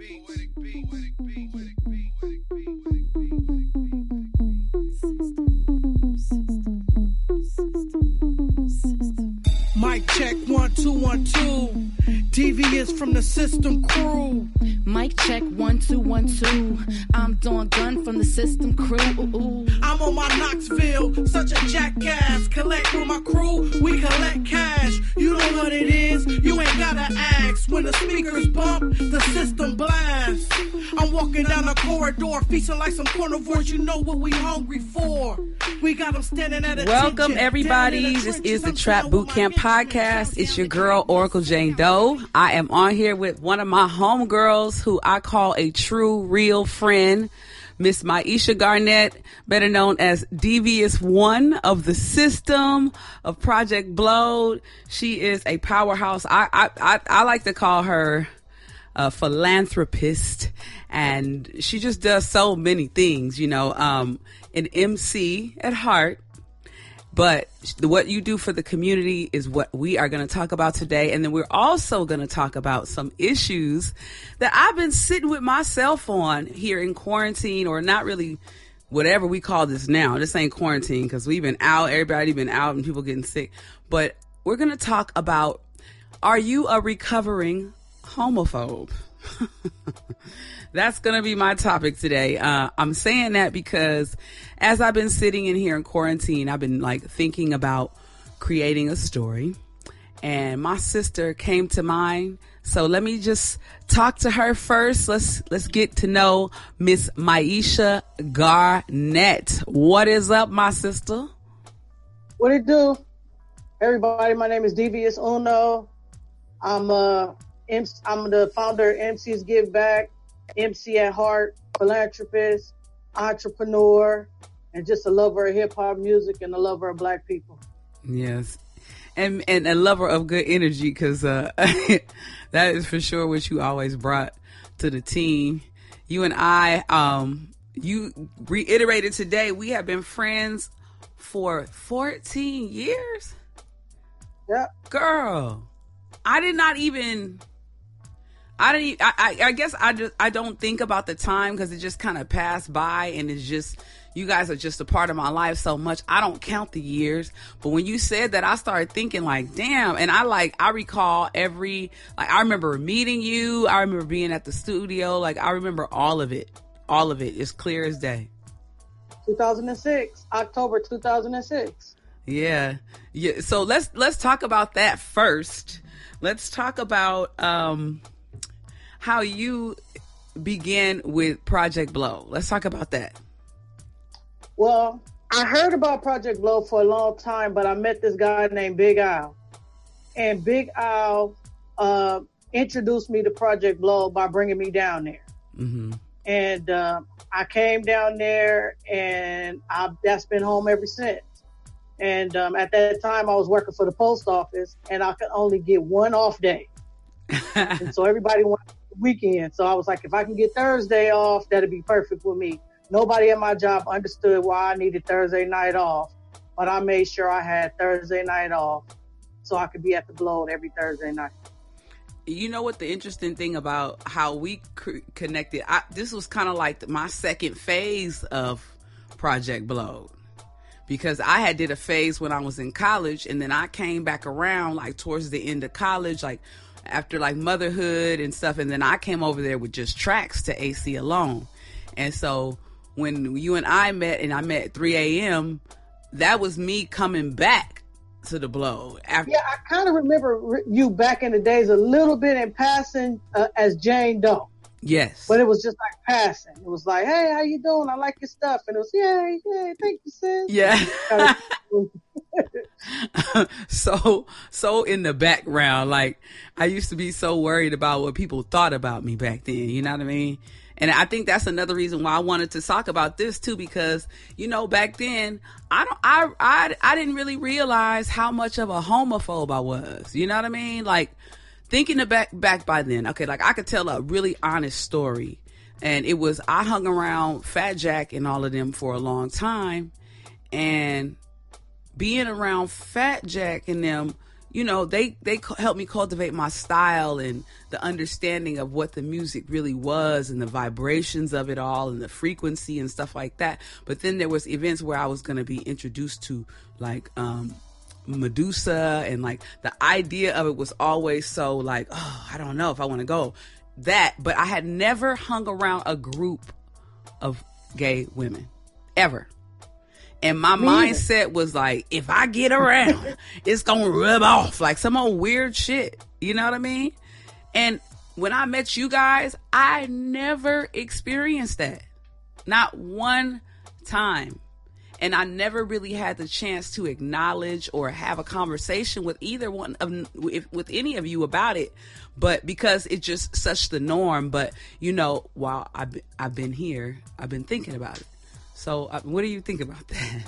Mic check one two one two. Devious from the system crew. Mic check one two one two. I'm Dawn Gun from the system crew. Ooh, ooh. I'm on my Knoxville, such a jackass. Collect with my crew, we collect cash. You know what it is, you ain't gotta ask. When the speakers bump, the system blasts. I'm walking down the corridor, feasting like some carnivores. You know what we hungry for. We got them standing at a Welcome, everybody. This is the Trap Boot Camp podcast. It's your girl, Oracle Jane Doe. I am on here with one of my homegirls who I call a true, real friend, Miss Miaisha Garnett, better known as Devious One of the System of Project Blowed. She is a powerhouse. I, I, I, I like to call her a philanthropist and she just does so many things, you know, um, an MC at heart. But what you do for the community is what we are going to talk about today. And then we're also going to talk about some issues that I've been sitting with myself on here in quarantine or not really whatever we call this now. This ain't quarantine because we've been out, everybody been out and people getting sick. But we're going to talk about are you a recovering homophobe? That's going to be my topic today. Uh, I'm saying that because as I've been sitting in here in quarantine, I've been like thinking about creating a story and my sister came to mind. So let me just talk to her first. Let's let's get to know Miss Miaisha Garnett. What is up, my sister? What it do? Everybody, my name is Devious Uno. I'm uh I'm the founder of Emcees Give Back, MC at heart, philanthropist, entrepreneur, and just a lover of hip hop music and a lover of black people. Yes. And and a lover of good energy because uh, that is for sure what you always brought to the team. You and I, um, you reiterated today, we have been friends for 14 years. Yeah. Girl, I did not even I don't. I, I, I guess I just I don't think about the time because it just kind of passed by, and it's just you guys are just a part of my life so much. I don't count the years, but when you said that, I started thinking like, damn. And I like I recall every like I remember meeting you. I remember being at the studio. Like I remember all of it. All of it is clear as day. 2006, October 2006. Yeah, yeah. So let's let's talk about that first. Let's talk about um how you began with Project Blowed. Let's talk about that. Well, I heard about Project Blowed for a long time, but I met this guy named Big Al. And Big Al uh, introduced me to Project Blowed by bringing me down there. Mm-hmm. And uh, I came down there, and I, that's been home ever since. And um, at that time, I was working for the post office, and I could only get one off day. and so everybody wanted weekend. So I was like, if I can get Thursday off, that'd be perfect with me. Nobody at my job understood why I needed Thursday night off, but I made sure I had Thursday night off so I could be at the Blow every Thursday night. You know what the interesting thing about how we connected? I, this was kind of like my second phase of Project Blowed because I had did a phase when I was in college, and then I came back around like towards the end of college, like after like motherhood and stuff. And then I came over there with just tracks to Aceyalone. And so when you and I met and I met at 3 a.m., that was me coming back to the blow. After- yeah, I kind of remember you back in the days a little bit in passing uh, as Jane Doe. Yes. But it was just like passing. It was like, hey, how you doing? I like your stuff. And it was, yay, yay, thank you, sis. Yeah. so, so in the background, like I used to be so worried about what people thought about me back then. You know what I mean? And I think that's another reason why I wanted to talk about this too, because you know back then I don't I I I didn't really realize how much of a homophobe I was. You know what I mean? Like thinking back back by then, okay, like I could tell a really honest story. And it was I hung around Fat Jack and all of them for a long time. And being around Fat Jack and them, you know, they they helped me cultivate my style and the understanding of what the music really was and the vibrations of it all and the frequency and stuff like that. But then there was events where I was going to be introduced to like um Medusa and like the idea of it was always so like, oh, I don't know if I want to go. That, but I had never hung around a group of gay women ever. And my Me mindset either. was like, if I get around, it's gonna rub off like some old weird shit. You know what I mean? And when I met you guys, I never experienced that. Not one time. And I never really had the chance to acknowledge or have a conversation with either one of with any of you about it. But because it's just such the norm. But you know, while I've I've been here, I've been thinking about it. So, uh, what do you think about that?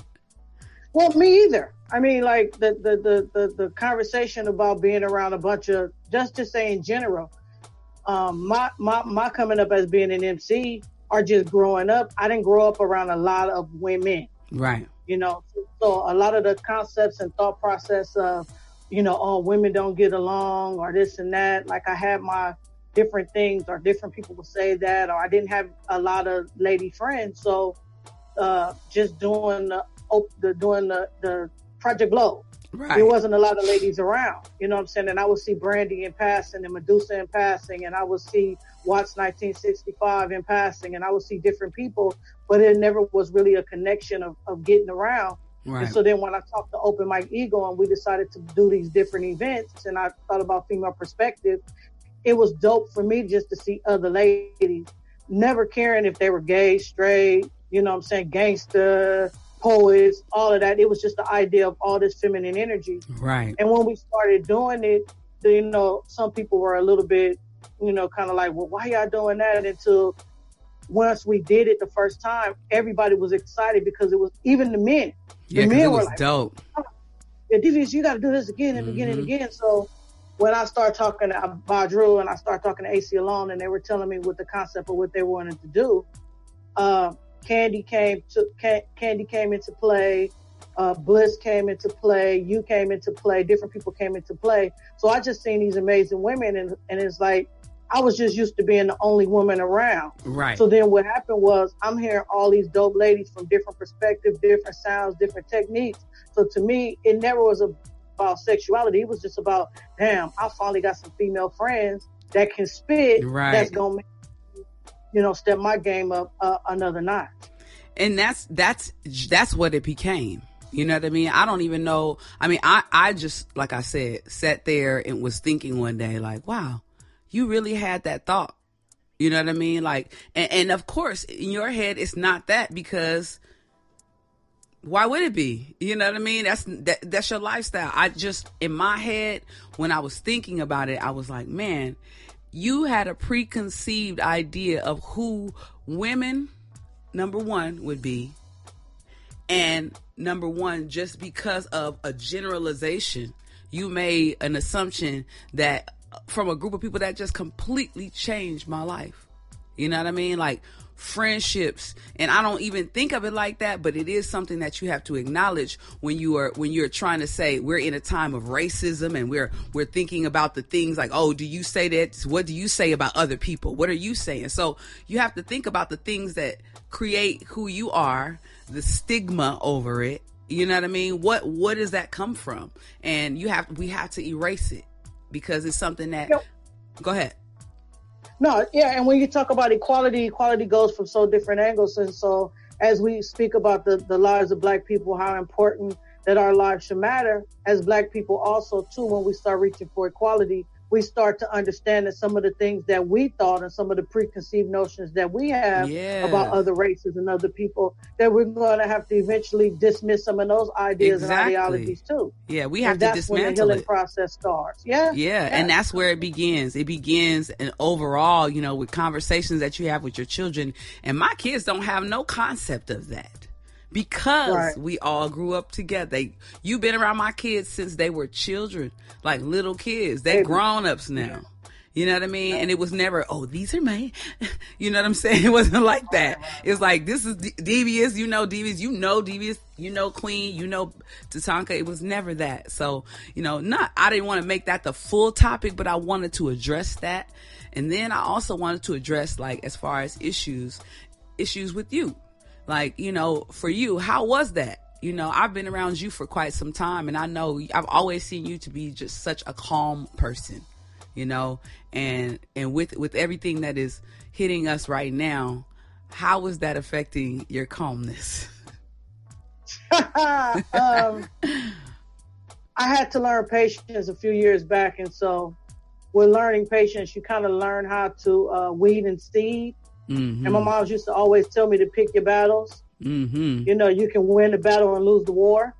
Well, me either. I mean, like the, the the the the, conversation about being around a bunch of just to say in general. Um, my my my coming up as being an MC or just growing up, I didn't grow up around a lot of women. Right. You know, so, a lot of the concepts and thought process of, you know, oh, women don't get along or this and that. Like I had my different things or different people would say that, or I didn't have a lot of lady friends. So uh, just doing the, the doing the, the Project Blowed. Right. There wasn't a lot of ladies around, you know what I'm saying? And I would see Brandy in passing and Medusa in passing, and I would see Watts 1965 in passing, and I would see different people, but it never was really a connection of, of getting around. Right. And so then when I talked to Open Mike Eagle and we decided to do these different events, and I thought about female perspective, it was dope for me just to see other ladies, never caring if they were gay, straight, you know what I'm saying, gangster, poets, all of that. It was just the idea of all this feminine energy. Right. And when we started doing it, you know, some people were a little bit, you know, kind of like, well, why y'all doing that? Until once we did it the first time, everybody was excited because it was even the men. The yeah, men were like, dope. Oh, yeah, DVS, you got to do this again and mm-hmm. again and mm-hmm. again. So when I started talking to Badru and I started talking to Aceyalone, and they were telling me what the concept of what they wanted to do, uh, Candy came to Candy came into play. Uh, Bliss came into play. You came into play. Different people came into play. So I just seen these amazing women, and and it's like I was just used to being the only woman around. Right. So then what happened was I'm hearing all these dope ladies from different perspectives, different sounds, different techniques. So to me, it never was about sexuality. It was just about, damn, I finally got some female friends that can spit. Right. That's gonna make you know, step my game up uh, another notch. And that's that's that's what it became. You know what I mean? I don't even know. I mean, I I just like I said, sat there and was thinking one day, like, wow, you really had that thought. You know what I mean? Like, and, and of course, in your head, it's not that because why would it be? You know what I mean? That's that, that's your lifestyle. I just in my head when I was thinking about it, I was like, man, you had a preconceived idea of who women, number one, would be. And number one, just because of a generalization, you made an assumption that from a group of people that just completely changed my life. You know what I mean? Like friendships. And i don't even think of it like that but it is something that you have to acknowledge when you are when you're trying to say we're in a time of racism and we're we're thinking about the things like oh do you say that? What do you say about other people? What are you saying? So you have to think about the things that create who you are the stigma over it. You know what i mean? What what does that come from? And you have we have to erase it because it's something that yep. go ahead no, yeah, and when you talk about equality, equality goes from so different angles. And so, as we speak about the, the lives of Black people, how important that our lives should matter, as Black people also too, when we start reaching for equality, we start to understand that some of the things that we thought and some of the preconceived notions that we have yeah. about other races and other people that we're going to have to eventually dismiss some of those ideas exactly. and ideologies too. Yeah, we have and to that's dismantle when the healing it. process starts. Yeah, yeah, yeah, and that's where it begins. It begins, and overall, you know, with conversations that you have with your children, and my kids don't have no concept of that because right. we all grew up together. They, you've been around my kids since they were children, like little kids. They grown ups now. You know what I mean? And it was never, oh, these are my, you know what I'm saying? It wasn't like that. It's like, this is devious, you know, devious, you know, devious, you know, queen, you know, Tatanka. It was never that. So, you know, not, I didn't want to make that the full topic, but I wanted to address that. And then I also wanted to address, like, as far as issues, issues with you. Like, you know, for you, how was that? You know, I've been around you for quite some time and I know I've always seen you to be just such a calm person you know? And and with with everything that is hitting us right now how is that affecting your calmness? Um, i had to learn patience a few years back and so with learning patience you kind of learn how to uh, weed and seed mm-hmm. and my mom used to always tell me to pick your battles mm-hmm. you know you can win the battle and lose the war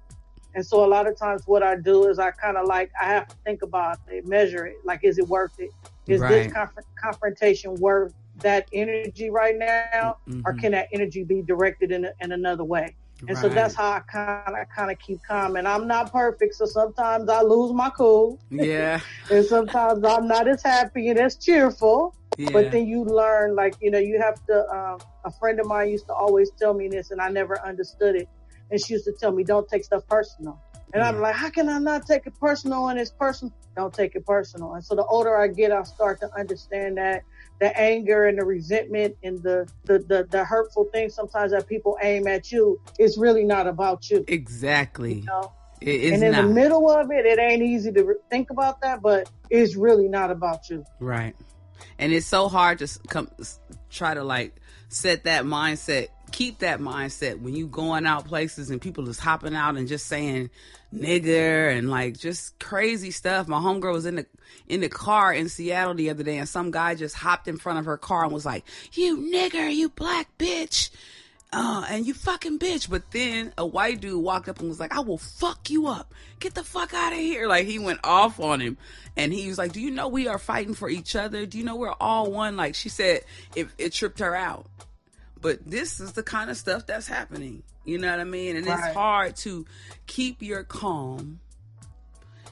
and so a lot of times what I do is I kind of like, I have to think about it, measure it. Like, is it worth it? Is right. this conf- confrontation worth that energy right now? Mm-hmm. Or can that energy be directed in, a, in another way? And right. so that's how I kind of kind of keep calm. And I'm not perfect, so sometimes I lose my cool. Yeah. and sometimes I'm not as happy and as cheerful. Yeah. But then you learn, like you know, you have to. Uh, a friend of mine used to always tell me this, and I never understood it and she used to tell me, don't take stuff personal. And I'm like, how can I not take it personal and it's personal? Don't take it personal. And so the older I get, I start to understand that the anger and the resentment and the, the, the, the hurtful things sometimes that people aim at you is really not about you. Exactly. You know? and in not. the middle of it, it ain't easy to think about that, but it's really not about you. Right. And it's so hard to come try to like set that mindset keep that mindset when you going out places and people is hopping out and just saying nigger and like just crazy stuff. My homegirl was in the in the car in Seattle the other day and some guy just hopped in front of her car and was like, "You nigger, you black bitch." Uh, and you fucking bitch. But then a white dude walked up and was like, I will fuck you up. Get the fuck out of here. Like he went off on him. And he was like, Do you know we are fighting for each other? Do you know we're all one? Like she said, it, it tripped her out. But this is the kind of stuff that's happening. You know what I mean? And right. it's hard to keep your calm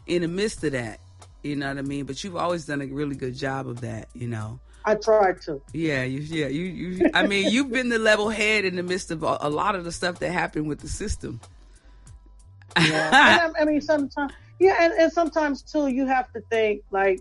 in the midst of that. You know what I mean? But you've always done a really good job of that, you know. I tried to. Yeah, you, yeah, you, you. I mean, you've been the level head in the midst of a, a lot of the stuff that happened with the system. Yeah, I, I, mean, sometimes, yeah, and, and sometimes too, you have to think like,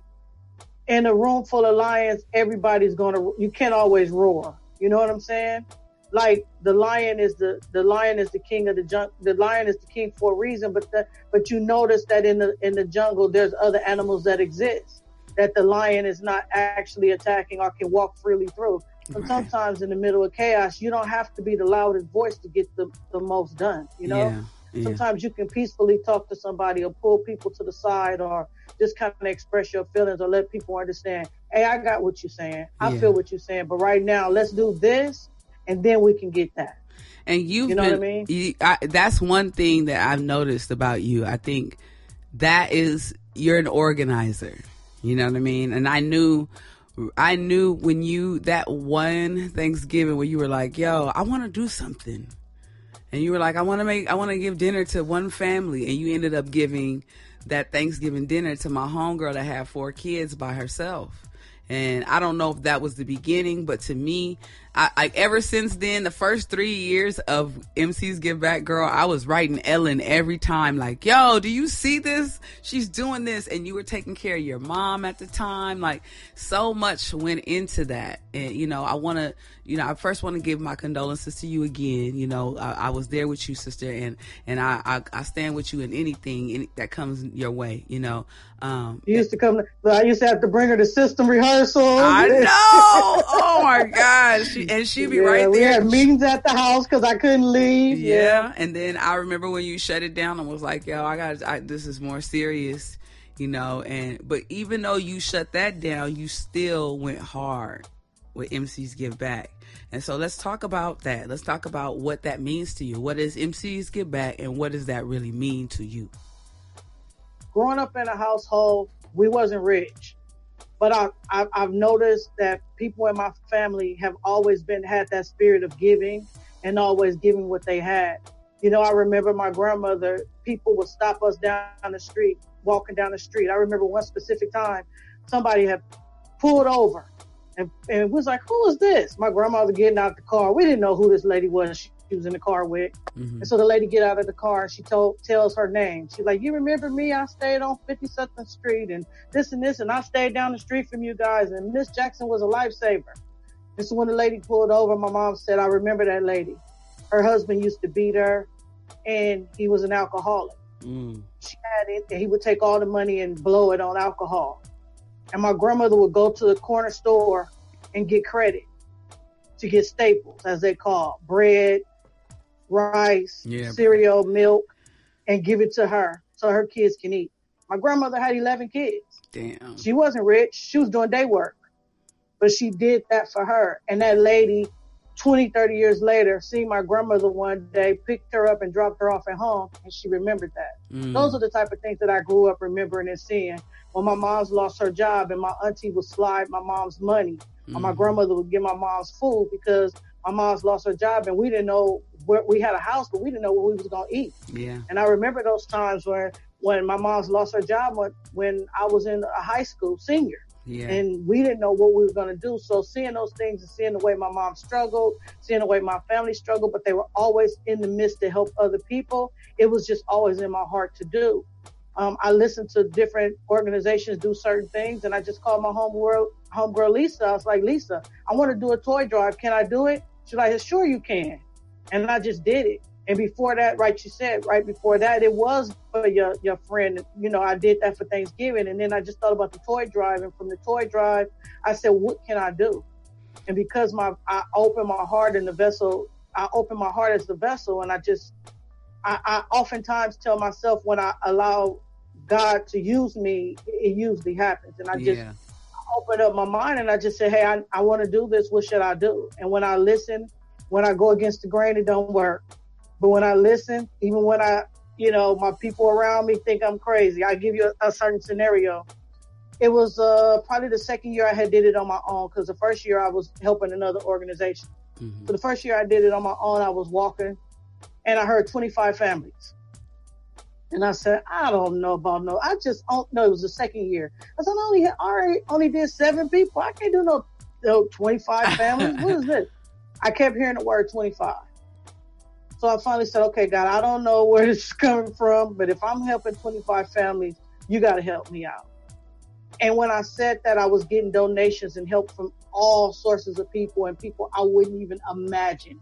in a room full of lions, everybody's gonna. You can't always roar. You know what I'm saying? Like the lion is the the lion is the king of the jungle. The lion is the king for a reason, but the, but you notice that in the in the jungle there's other animals that exist that the lion is not actually attacking or can walk freely through. And sometimes in the middle of chaos, you don't have to be the loudest voice to get the, the most done. You know, yeah, yeah. sometimes you can peacefully talk to somebody or pull people to the side or just kind of express your feelings or let people understand, hey, I got what you're saying. I yeah. feel what you're saying. But right now, let's do this and then we can get that. And you've you know been, what I mean? You, I, that's one thing that I've noticed about you. I think that is you're an organizer. You know what I mean? And I knew I knew when you that one Thanksgiving where you were like, "Yo, I want to do something," and you were like, "I want to make, I want to give dinner to one family," and you ended up giving that Thanksgiving dinner to my homegirl that had four kids by herself. And I don't know if that was the beginning, but to me, I, like ever since then, the first three years of Emcees Give Back Girl, I was writing Ellen every time, like, yo, do you see this? She's doing this. And you were taking care of your mom at the time. Like, so much went into that. And, you know, I want to, you know, I first want to give my condolences to you again. You know, I, I was there with you, sister, and, and I, I, I stand with you in anything in, that comes your way, you know. Um, you used to come, I used to have to bring her to system rehearsal. I know. oh my gosh she, and she'd be yeah, right there. We had meetings at the house because I couldn't leave. Yeah. yeah. and then I remember when you shut it down and was like, "Yo, I got this is more serious," you know. And but even though you shut that down, you still went hard with Emcees Give Back. And so let's talk about that. Let's talk about what that means to you. What does Emcees Give Back, and what does that really mean to you? Growing up in a household, we wasn't rich but I, I, I've noticed that people in my family have always been had that spirit of giving and always giving what they had. You know, I remember my grandmother, people would stop us down the street, walking down the street. I remember one specific time, somebody had pulled over. And, and was like, who is this? My grandmother getting out the car. We didn't know who this lady was she, she was in the car with. Mm-hmm. And so the lady get out of the car and she told tells her name. She's like, You remember me? I stayed on 57th Street and this and this and I stayed down the street from you guys and Miss Jackson was a lifesaver. And so when the lady pulled over, my mom said, I remember that lady. Her husband used to beat her and he was an alcoholic. Mm. She had it and he would take all the money and blow it on alcohol. And my grandmother would go to the corner store and get credit to get staples, as they call bread, rice, yeah. cereal, milk, and give it to her so her kids can eat. My grandmother had 11 kids. Damn. She wasn't rich. She was doing day work, but she did that for her. And that lady, 20, 30 years later, seeing my grandmother one day, picked her up and dropped her off at home, and she remembered that. Mm. Those are the type of things that I grew up remembering and seeing. When my mom's lost her job and my auntie would slide my mom's money, mm. or my grandmother would give my mom's food because my mom's lost her job and we didn't know where we had a house, but we didn't know what we was gonna eat. Yeah. And I remember those times where when my mom's lost her job when, when I was in a high school senior. Yeah. And we didn't know what we were going to do. So seeing those things and seeing the way my mom struggled, seeing the way my family struggled, but they were always in the midst to help other people. It was just always in my heart to do. Um, I listened to different organizations do certain things, and I just called my home world, homegirl Lisa. I was like, Lisa, I want to do a toy drive. Can I do it? She's like, sure you can. And I just did it. And before that, right, you said, right before that, it was for your, your friend. You know, I did that for Thanksgiving. And then I just thought about the toy drive. And from the toy drive, I said, what can I do? And because my, I opened my heart in the vessel, I opened my heart as the vessel. And I just, I, I oftentimes tell myself when I allow God to use me, it usually happens. And I just yeah. open up my mind and I just say, Hey, I, I want to do this. What should I do? And when I listen, when I go against the grain, it don't work. But when I listen, even when I, you know, my people around me think I'm crazy, I give you a, a certain scenario. It was uh, probably the second year I had did it on my own because the first year I was helping another organization. Mm-hmm. So the first year I did it on my own, I was walking and I heard 25 families. And I said, I don't know about no. I just don't know. It was the second year. I said, I only already only did seven people. I can't do no, no 25 families. what is this? I kept hearing the word 25. So I finally said, okay, God, I don't know where this is coming from, but if I'm helping 25 families, you got to help me out. And when I said that, I was getting donations and help from all sources of people and people I wouldn't even imagine.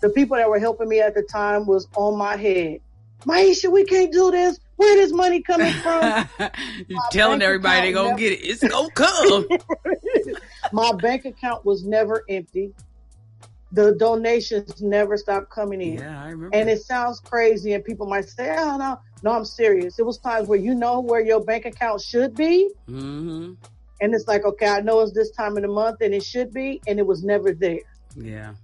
The people that were helping me at the time was on my head. Miaisha, we can't do this. Where this money coming from? You're my telling everybody they're gonna never... get it. It's gonna come. my bank account was never empty the donations never stopped coming in. Yeah, I remember. And it sounds crazy, and people might say, "Oh no, no, I'm serious." It was times where you know where your bank account should be, mm-hmm. and it's like, okay, I know it's this time of the month, and it should be, and it was never there. Yeah.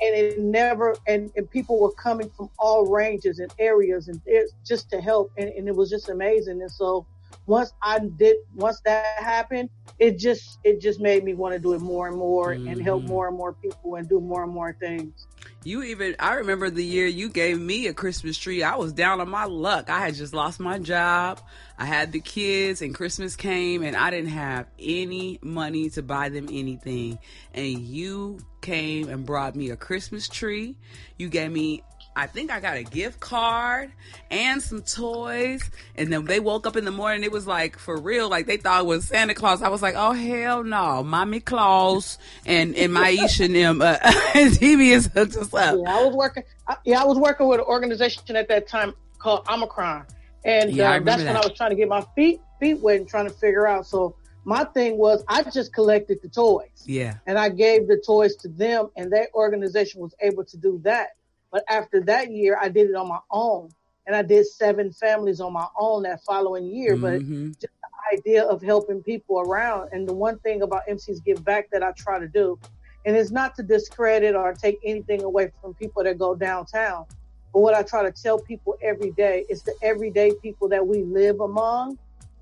And it never, and, and people were coming from all ranges and areas, and just to help, and, and it was just amazing. And so, once I did, once that happened, it just it just made me want to do it more and more mm-hmm. and help mm-hmm. more and more people and do more and more things. You even I remember the year you gave me a Christmas tree. I was down on my luck. I had just lost my job. I had the kids and Christmas came and I didn't have any money to buy them anything. And you came and brought me a Christmas tree. You gave me I think I got a gift card and some toys. And then they woke up in the morning. It was like for real, like they thought it was Santa Claus. I was like, oh hell no, Mommy Claus and and Miaisha and them. Uh, DVS hooked us up. Yeah, I was working. Yeah, I was working with an organization at that time called Omicron, and yeah, uh, that's that. when I was trying to get my feet feet wet and trying to figure out. So my thing was I just collected the toys. Yeah. And I gave the toys to them and that organization was able to do that. But after that year, I did it on my own. And I did seven families on my own that following year. Mm-hmm. But just the idea of helping people around. And the one thing about Emcees Give Back that I try to do, and it's not to discredit or take anything away from people that go downtown. But what I try to tell people every day is the everyday people that we live among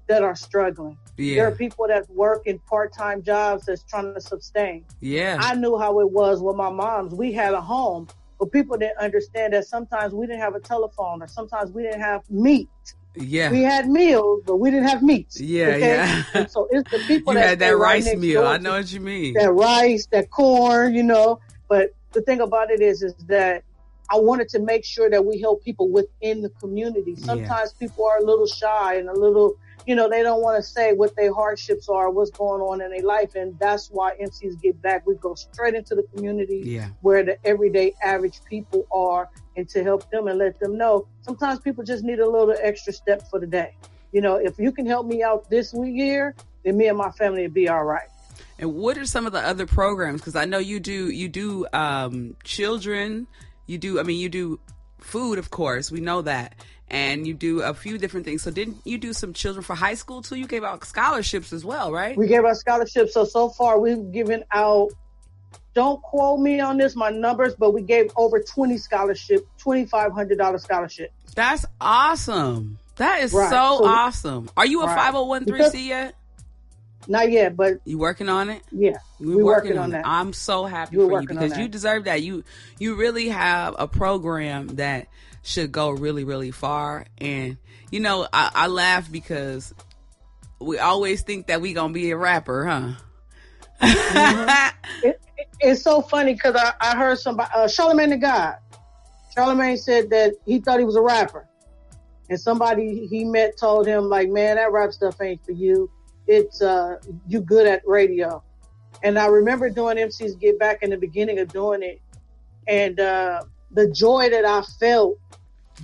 that are struggling. Yeah. There are people that work in part-time jobs that's trying to sustain. Yeah. I knew how it was with my moms. We had a home, but people didn't understand that sometimes we didn't have a telephone or sometimes we didn't have meat. Yeah. We had meals, but we didn't have meat. Yeah, okay? yeah. And so it's the people you that had that rice next meal. I know what you mean. that rice, that corn, you know. But the thing about it is, is that I wanted to make sure that we help people within the community. Yeah. Sometimes people are a little shy and a little, you know, they don't want to say what their hardships are, what's going on in their life, and that's why Emcees Give Back. We go straight into the community Yeah. where the everyday average people are, and to help them and let them know. Sometimes people just need a little extra step for the day. You know, if you can help me out this year, then me and my family will be all right. And what are some of the other programs? Because I know you do you do um, children, you do I mean you do food, of course, we know that, and you do a few different things. So didn't you do some children for high school too? You gave out scholarships as well, right? We gave out scholarships. So so far we've given out. Don't quote me on this, my numbers, but we gave over twenty scholarship, twenty five hundred dollar scholarship. That's awesome. That is Right. so, So- awesome. Are you a five hundred one three C yet? Not yet, but You working on it? yeah, We're, we're working, working on, it. that. I'm so happy We're for you because you deserve that. You you really have a program that should go really really far. And you know, I, I laugh because we always think that we gonna be a rapper, huh? it, it- it's so funny because I, I heard somebody, uh, Charlemagne the God. Charlemagne said that he thought he was a rapper. And somebody he met told him, like, man, that rap stuff ain't for you. It's, uh, you good at radio. And I remember doing Emcees Give Back in the beginning of doing it. And, uh, the joy that I felt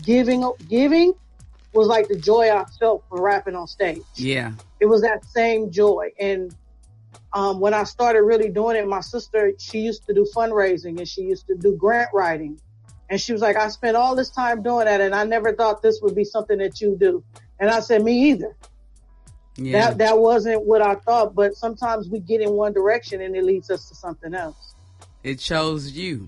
giving, giving was like the joy I felt from rapping on stage yeah, it was that same joy. And um, when I started really doing it, my sister, she used to do fundraising and she used to do grant writing. And she was like, I spent all this time doing that and I never thought this would be something that you do. And I said, me either. yeah. That, that wasn't what I thought, but sometimes we get in one direction and it leads us to something else. it chose you.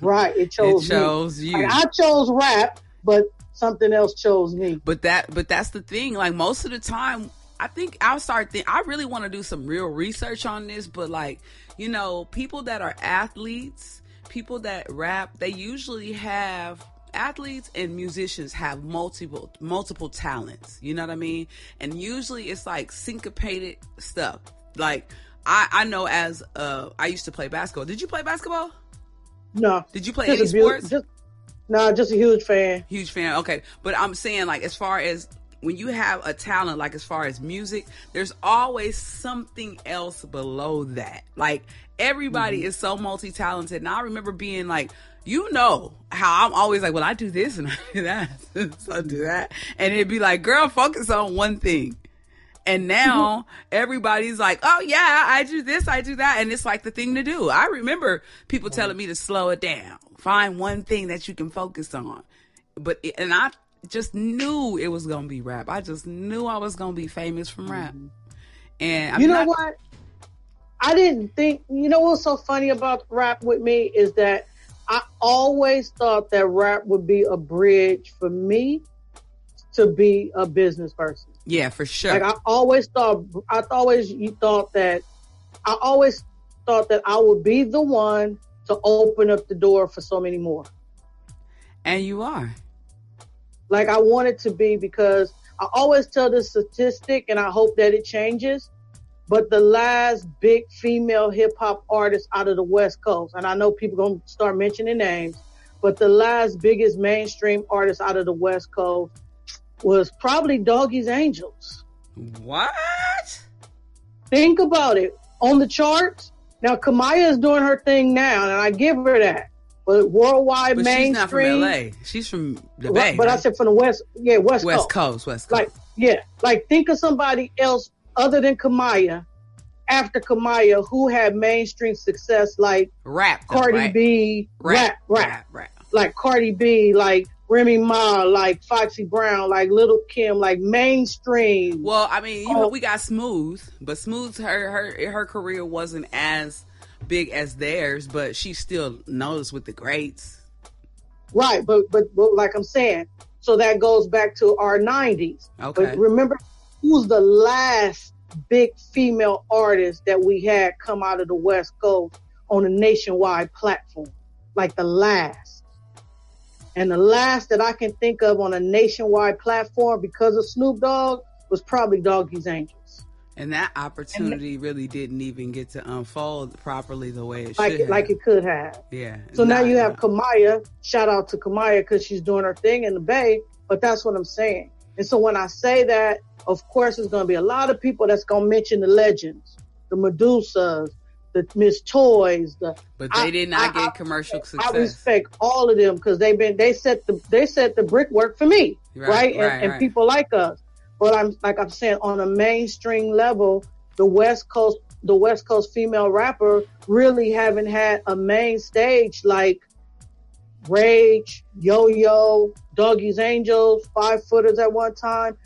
Right. It chose, it chose me. you. Like, I chose rap, but something else chose me. But that, but that's the thing. Like most of the time, I think I'll start. Think, I really want to do some real research on this. But like, you know, people that are athletes, people that rap, they usually have athletes and musicians have multiple multiple talents. You know what I mean? And usually it's like syncopated stuff. Like I, I know as uh, I used to play basketball. Did you play basketball? No. Did you play Just any sports? Just, no, just a huge fan. Huge fan. Okay. But I'm saying, like, as far as when you have a talent, like, as far as music, there's always something else below that. Like, everybody mm-hmm. is so multi talented. And I remember being like, you know how I'm always like, well, I do this and I do that. so I do that. And it'd be like, girl, focus on one thing. And now everybody's like, oh yeah, I do this, I do that. And it's like the thing to do. I remember people telling me to slow it down. Find one thing that you can focus on. But, it, and I just knew it was going to be rap. I just knew I was going to be famous from rap. Mm-hmm. And I'm you know not- what? I didn't think. You know what's so funny about rap with me is that I always thought that rap would be a bridge for me to be a business person. Yeah, for sure. Like I always thought, I always you thought that I always thought that I would be the one to open up the door for so many more. and you are. like I wanted to be because I always tell this statistic and I hope that it changes. But the last big female hip hop artist out of the West Coast, and I know people gonna start mentioning names, but the last biggest mainstream artist out of the West Coast was probably Doggy's Angels. What? Think about it. On the charts, now Kamaiyah is doing her thing now, and I give her that. But worldwide But she's not from mainstream, LA. She's from the Bay. but I said from the West, yeah, West, West Coast. Coast, West Coast. Like, yeah, like think of somebody else other than Kamaiyah, after Kamaiyah, who had mainstream success, like rap. Cardi right? B, rap, rap, rap, rap. like Cardi B, like Remy Ma, like Foxy Brown, like Little Kim, like mainstream. Well, I mean, you know, Oh. we got Smooth, but Smooth, her her her career wasn't as big as theirs, but she still knows with the greats. Right, but, but but like I'm saying, so that goes back to our '90s. Okay. But remember, who's the last big female artist that we had come out of the West Coast on a nationwide platform? Like the last. And the last that I can think of on a nationwide platform because of Snoop Dogg was probably Doggy's Angels. And that opportunity and really didn't even get to unfold properly the way it like should it, like it could have. Yeah. So now you have Kamaiyah. Shout out to Kamaiyah because she's doing her thing in the Bay. But that's what I'm saying. And so when I say that, of course, there's going to be a lot of people that's going to mention the legends, the Medusas, the Miss Toys, the. But they I, did not I, get commercial I, success. I respect all of them because they've been they set the they set the brickwork for me, right? right? right and, and right. people like us. But I'm like I'm saying on a mainstream level, the West Coast the West Coast female rapper really haven't had a main stage like Rage, Yo Yo, Doggy's Angels, Five Footers at one time.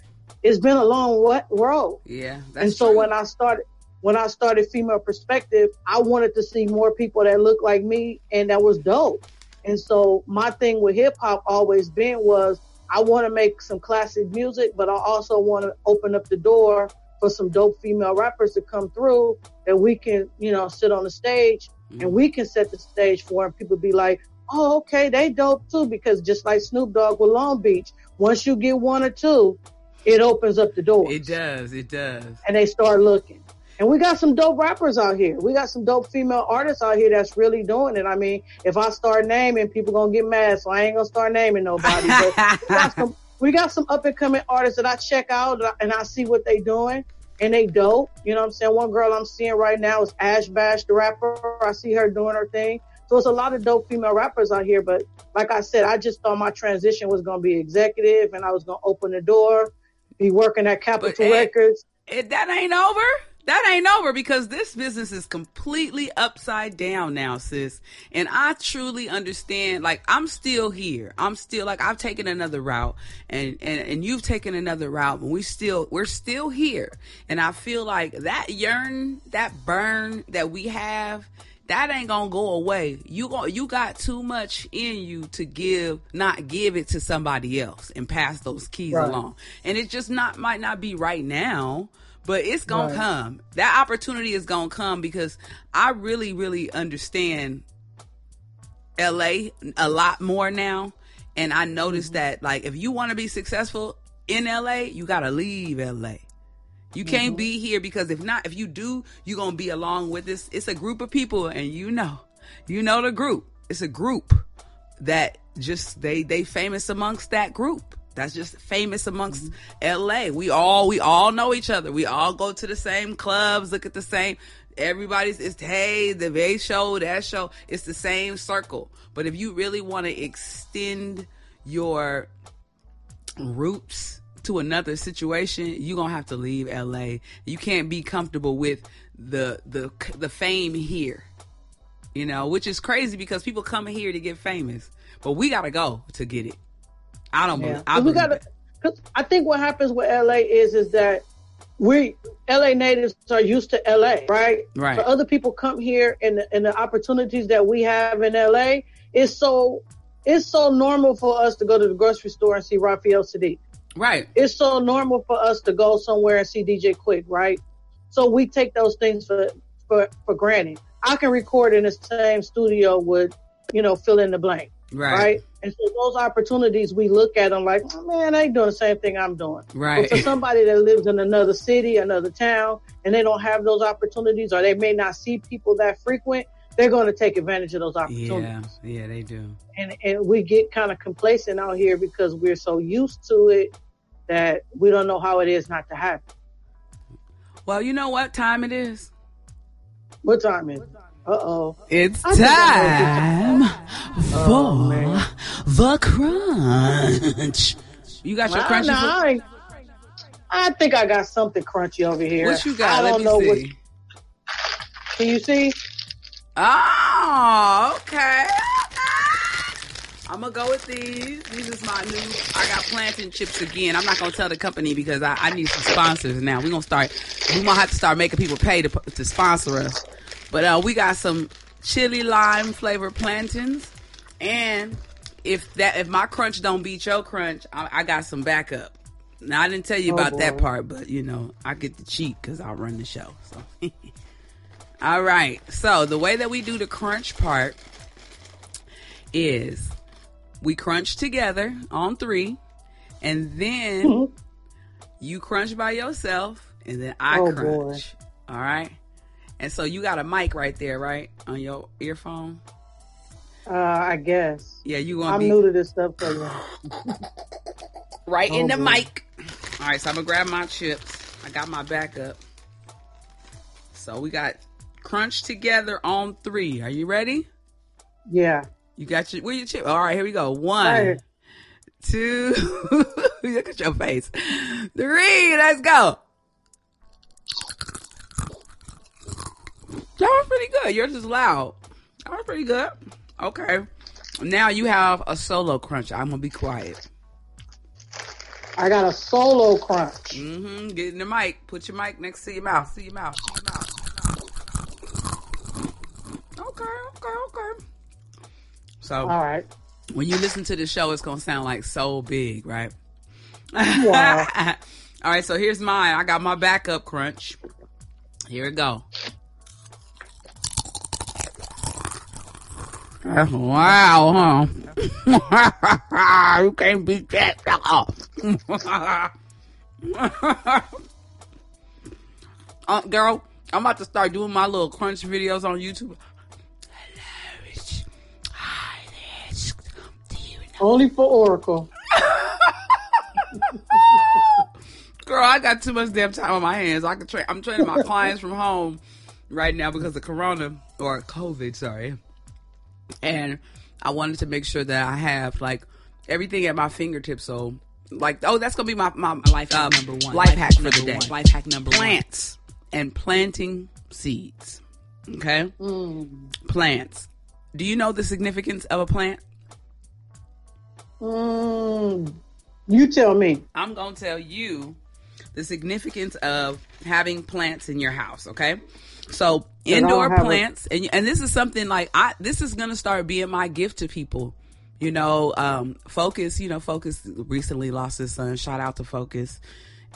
It's been a long what road. Yeah, and so true. when I started, when I started Female Perspective, I wanted to see more people that looked like me and that was dope. And so my thing with hip hop always been was I want to make some classic music, but I also want to open up the door for some dope female rappers to come through that we can, you know, sit on the stage mm-hmm. and we can set the stage for and people be like, oh, okay, they dope too. Because just like Snoop Dogg with Long Beach, once you get one or two, it opens up the door. It does. It does. And they start looking. And we got some dope rappers out here. We got some dope female artists out here that's really doing it. I mean, if I start naming, people gonna get mad, so I ain't gonna start naming nobody. But we, got some, we got some up and coming artists that I check out and I see what they doing, and they dope. You know what I'm saying? One girl I'm seeing right now is Ash Bash, the rapper. I see her doing her thing. So it's a lot of dope female rappers out here. But like I said, I just thought my transition was gonna be executive, and I was gonna open the door, be working at Capitol but, eh, Records. It, that ain't over that ain't over because this business is completely upside down now, sis. And I truly understand. Like I'm still here. I'm still like I've taken another route, and and and you've taken another route, and we still we're still here. And I feel like that yearn, that burn that we have. That ain't gonna go away. You go, you got too much in you to give, not give it to somebody else and pass those keys right. along. And it just not might not be right now but it's gonna Right. come. That opportunity is gonna come because I really, really understand LA a lot more now. And I noticed mm-hmm. that like if you want to be successful in LA, you gotta leave LA. You mm-hmm. can't be here because if not, if you do, you're gonna be along with this. It's a group of people, and you know, you know the group. It's a group that just they they famous amongst that group. That's just famous amongst mm-hmm. LA. We all we all know each other. We all go to the same clubs, look at the same. Everybody's it's hey the Bay show that show. It's the same circle. But if you really want to extend your roots to another situation, you're gonna have to leave LA. You can't be comfortable with the the the fame here. You know, which is crazy because people come here to get famous, but we gotta go to get it. I don't believe. I, we gotta, cause I think what happens with LA is is that we LA natives are used to LA, right? Right. For other people come here and the, and the opportunities that we have in LA is so it's so normal for us to go to the grocery store and see Raphael Saadiq. Right. It's so normal for us to go somewhere and see DJ Quik, right? So we take those things for for for granted. I can record in the same studio with, you know, fill in the blank, Right. right? And so those opportunities, we look at them like, oh, man, they doing the same thing I'm doing. Right. But for somebody that lives in another city, another town, and they don't have those opportunities, or they may not see people that frequent, they're going to take advantage of those opportunities. Yeah. Yeah, they do. And and we get kind of complacent out here because we're so used to it that we don't know how it is not to happen. Well, you know what time it is? What time is? Uh oh. It's I time for Oh, the crunch. You got your crunchy? I, for- I, think I got something crunchy over here. what you got? I don't know what. see. Can you see? Oh, okay. I'm gonna go with these. These is my new. I got plantain chips again. I'm not gonna tell the company because I, I need some sponsors now. We're gonna start. We might have to start making people pay to to sponsor us. But uh, we got some chili lime flavored plantains, and if that if my crunch don't beat your crunch, I, I got some backup. Now I didn't tell you Oh, about that part, but you know I get to cheat because I run the show. So. All right. So the way that we do the crunch part is we crunch together on three, and then Mhm. you crunch by yourself, and then I Oh, crunch. All right. And so you got a mic right there, right, on your earphone. Uh, I guess. Yeah, you gonna I'm be new to this stuff. So yeah. right in Oh, the boy. mic. All right, so I'm gonna grab my chips. I got my backup. So we got crunch together on three. Are you ready? yeah. You got your where your chip? All right, here we go. One, Right. two. Look at your face. Three. Let's go. That was pretty good. Yours is loud. That was pretty good. Okay. Now you have a solo crunch. I'm gonna be quiet. I got a solo crunch. Mm-hmm. Get in the mic. Put your mic next to your mouth. See your mouth. See your mouth. Okay, okay, okay. So All right. when you listen to the show, it's gonna sound like so big, right? Wow. All right, so here's mine. I got my backup crunch. Here we go. Wow, huh? you can't beat that. uh, girl, I'm about to start doing my little crunch videos on YouTube. Hello, hi, it's- do you know- Only for Oracle. Girl, I got too much damn time on my hands. I can train. I'm training my clients from home right now because of Corona or COVID. Sorry, and I wanted to make sure that I have like everything at my fingertips. So, like, oh, that's gonna be my my Life hack um, number one. Life hack for the day. one. Life hack number one. Plants and planting seeds. Okay, Mm. plants. Do you know the significance of a plant? Mm. You tell me. I'm going to tell you the significance of having plants in your house, okay? So, indoor have a- plants and and this is something like I this is going to start being my gift to people. You know, um Focus, you know, Focus recently lost his son. Shout out to Focus.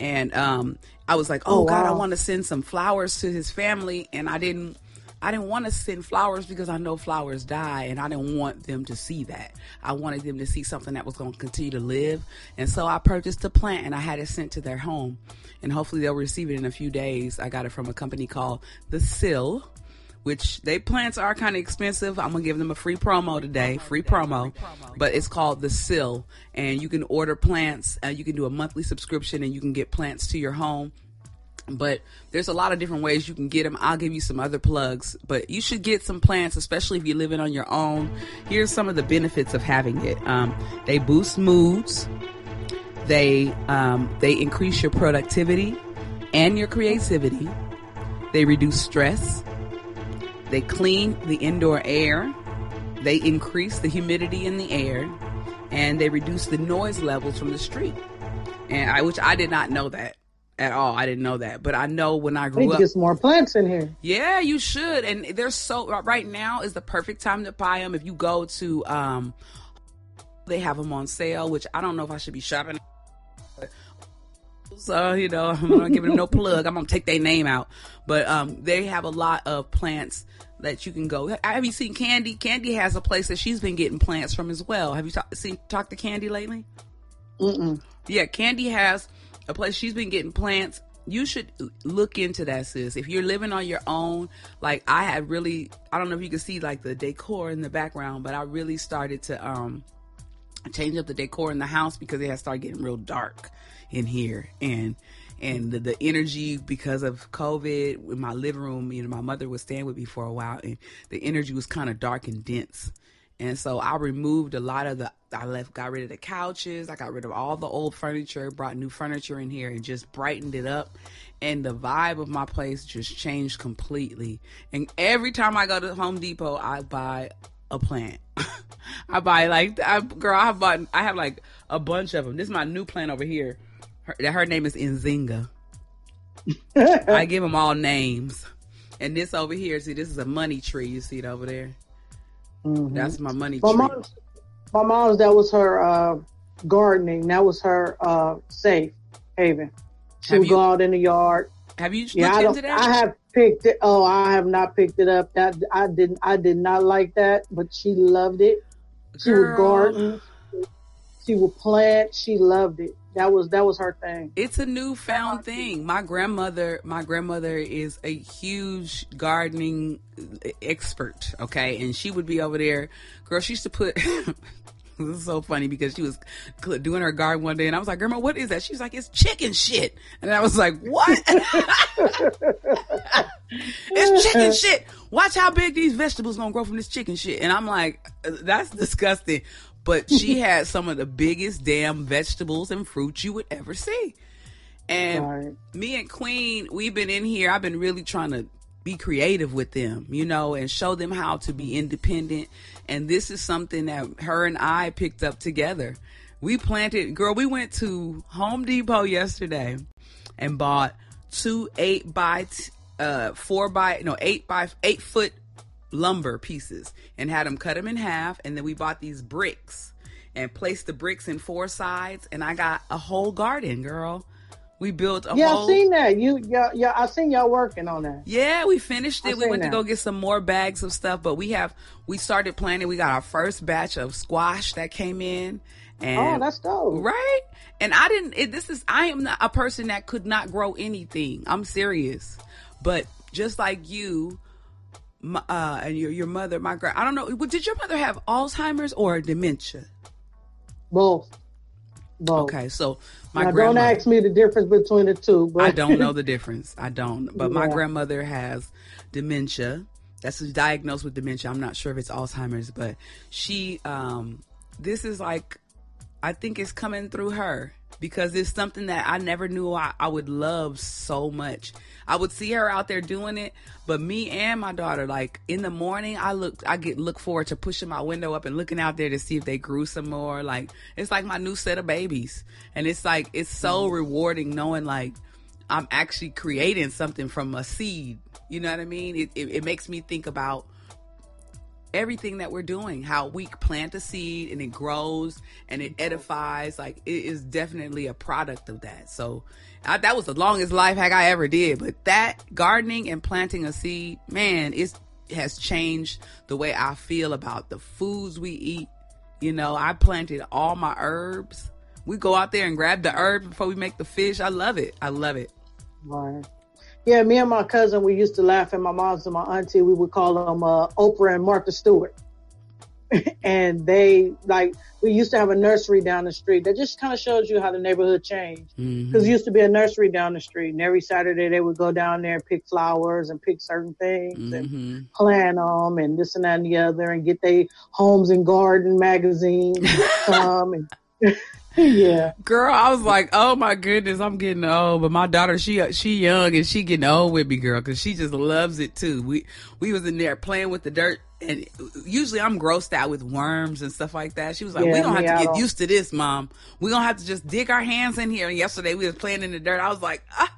And um I was like, "Oh, Oh, god, I want to send some flowers to his family." And I didn't I didn't want to send flowers because I know flowers die and I didn't want them to see that. I wanted them to see something that was going to continue to live. And so I purchased a plant and I had it sent to their home. And hopefully they'll receive it in a few days. I got it from a company called The Sill, which they plants are kind of expensive. I'm going to give them a free promo today, free promo. But it's called The Sill and you can order plants. Uh, you can do a monthly subscription and you can get plants to your home but there's a lot of different ways you can get them. I'll give you some other plugs, but you should get some plants, especially if you're living on your own. Here's some of the benefits of having it. Um, they boost moods. They um, they increase your productivity and your creativity. They reduce stress. They clean the indoor air. They increase the humidity in the air, and they reduce the noise levels from the street. And I, which I did not know that at all. I didn't know that, but I know when I I need grew to up. get some more plants in here. Yeah, you should. And they're so right now is the perfect time to buy them. If you go to, um, they have them on sale, which I don't know if I should be shopping. So you know, I'm not giving them no plug. I'm gonna take their name out, but um, they have a lot of plants that you can go. Have you seen Candy? Candy has a place that she's been getting plants from as well. Have you seen talked to Candy lately? Mm-mm. Yeah, Candy has a place she's been getting plants. You should look into that, sis. If you're living on your own, like I had really, I don't know if you can see like the decor in the background, but I really started to um change up the decor in the house because it had started getting real dark in here and and the, the energy because of covid in my living room you know my mother was staying with me for a while and the energy was kind of dark and dense and so i removed a lot of the i left got rid of the couches i got rid of all the old furniture brought new furniture in here and just brightened it up and the vibe of my place just changed completely and every time i go to home depot i buy a plant. I buy like I, girl. I have bought. I have like a bunch of them. This is my new plant over here. Her, her name is Nzinga. I give them all names. And this over here, see, this is a money tree. You see it over there? Mhm. That's my money My tree. mom's, my mom's, that was her uh, gardening. That was her uh, safe haven. She would go out in the yard. Have you Yeah, I, looked don't, into that? I have picked it. Oh, I have not picked it up. That I didn't. I did not like that, but she loved it. She would garden. She would plant. She loved it. That was that was her thing. It's a newfound thing. My grandmother, my grandmother is a huge gardening expert. Okay, and she would be over there. Girl, she used to put. this is so funny because she was doing her garden one day, and I was like, "Grandma, what is that?" She was like, "It's chicken shit," and I was like, "What?" it's chicken shit. Watch how big these vegetables gonna grow from this chicken shit, and I'm like, "That's disgusting." But she had some of the biggest damn vegetables and fruits you would ever see. And right. me and Queen, we've been in here. I've been really trying to be creative with them, you know, and show them how to be independent. And this is something that her and I picked up together. We planted, girl, we went to Home Depot yesterday and bought two eight by, uh, four by, no, eight by, eight foot lumber pieces and had them cut them in half. And then we bought these bricks and placed the bricks in four sides. And I got a whole garden, girl. We built a yeah, whole. Yeah, I seen that. You, yeah, yeah, I seen y'all working on that. Yeah, we finished it. I we went that. to go get some more bags of stuff, but we have we started planting. We got our first batch of squash that came in, oh, and oh, that's dope, right? And I didn't. It, this is I am not a person that could not grow anything. I'm serious, but just like you, my, uh, and your your mother, my grand, I don't know. Did your mother have Alzheimer's or dementia? Both. Both. Okay, so my now, don't ask me the difference between the two. But I don't know the difference. I don't. But yeah. my grandmother has dementia. That's diagnosed with dementia. I'm not sure if it's Alzheimer's, but she, um, this is like, I think it's coming through her because it's something that I never knew I, I, would love so much. I would see her out there doing it, but me and my daughter, like in the morning, I look, I get look forward to pushing my window up and looking out there to see if they grew some more. Like it's like my new set of babies, and it's like it's so mm-hmm. rewarding knowing like I'm actually creating something from a seed. You know what I mean? It, it, it makes me think about everything that we're doing how we plant a seed and it grows and it mm-hmm. edifies like it is definitely a product of that. So I, that was the longest life hack i ever did but that gardening and planting a seed man it has changed the way i feel about the foods we eat. You know i planted all my herbs. We go out there and grab the herb before we make the fish. I love it. I love it. Right yeah, me and my cousin, we used to laugh at my mom's and my auntie. We would call them uh, Oprah and Martha Stewart. and they like we used to have a nursery down the street that just kind of shows you how the neighborhood changed because mm-hmm. used to be a nursery down the street and every saturday they would go down there and pick flowers and pick certain things mm-hmm. and plant them and this and that and the other and get their homes and garden magazine come and yeah. Girl, I was like, oh my goodness, I'm getting old. But my daughter, she she young and she getting old with me, girl, because she just loves it too. We we was in there playing with the dirt, and usually I'm grossed out with worms and stuff like that. She was like, yeah, we don't have to get used to this, mom. We don't have to just dig our hands in here. And yesterday we was playing in the dirt. I was like, ah.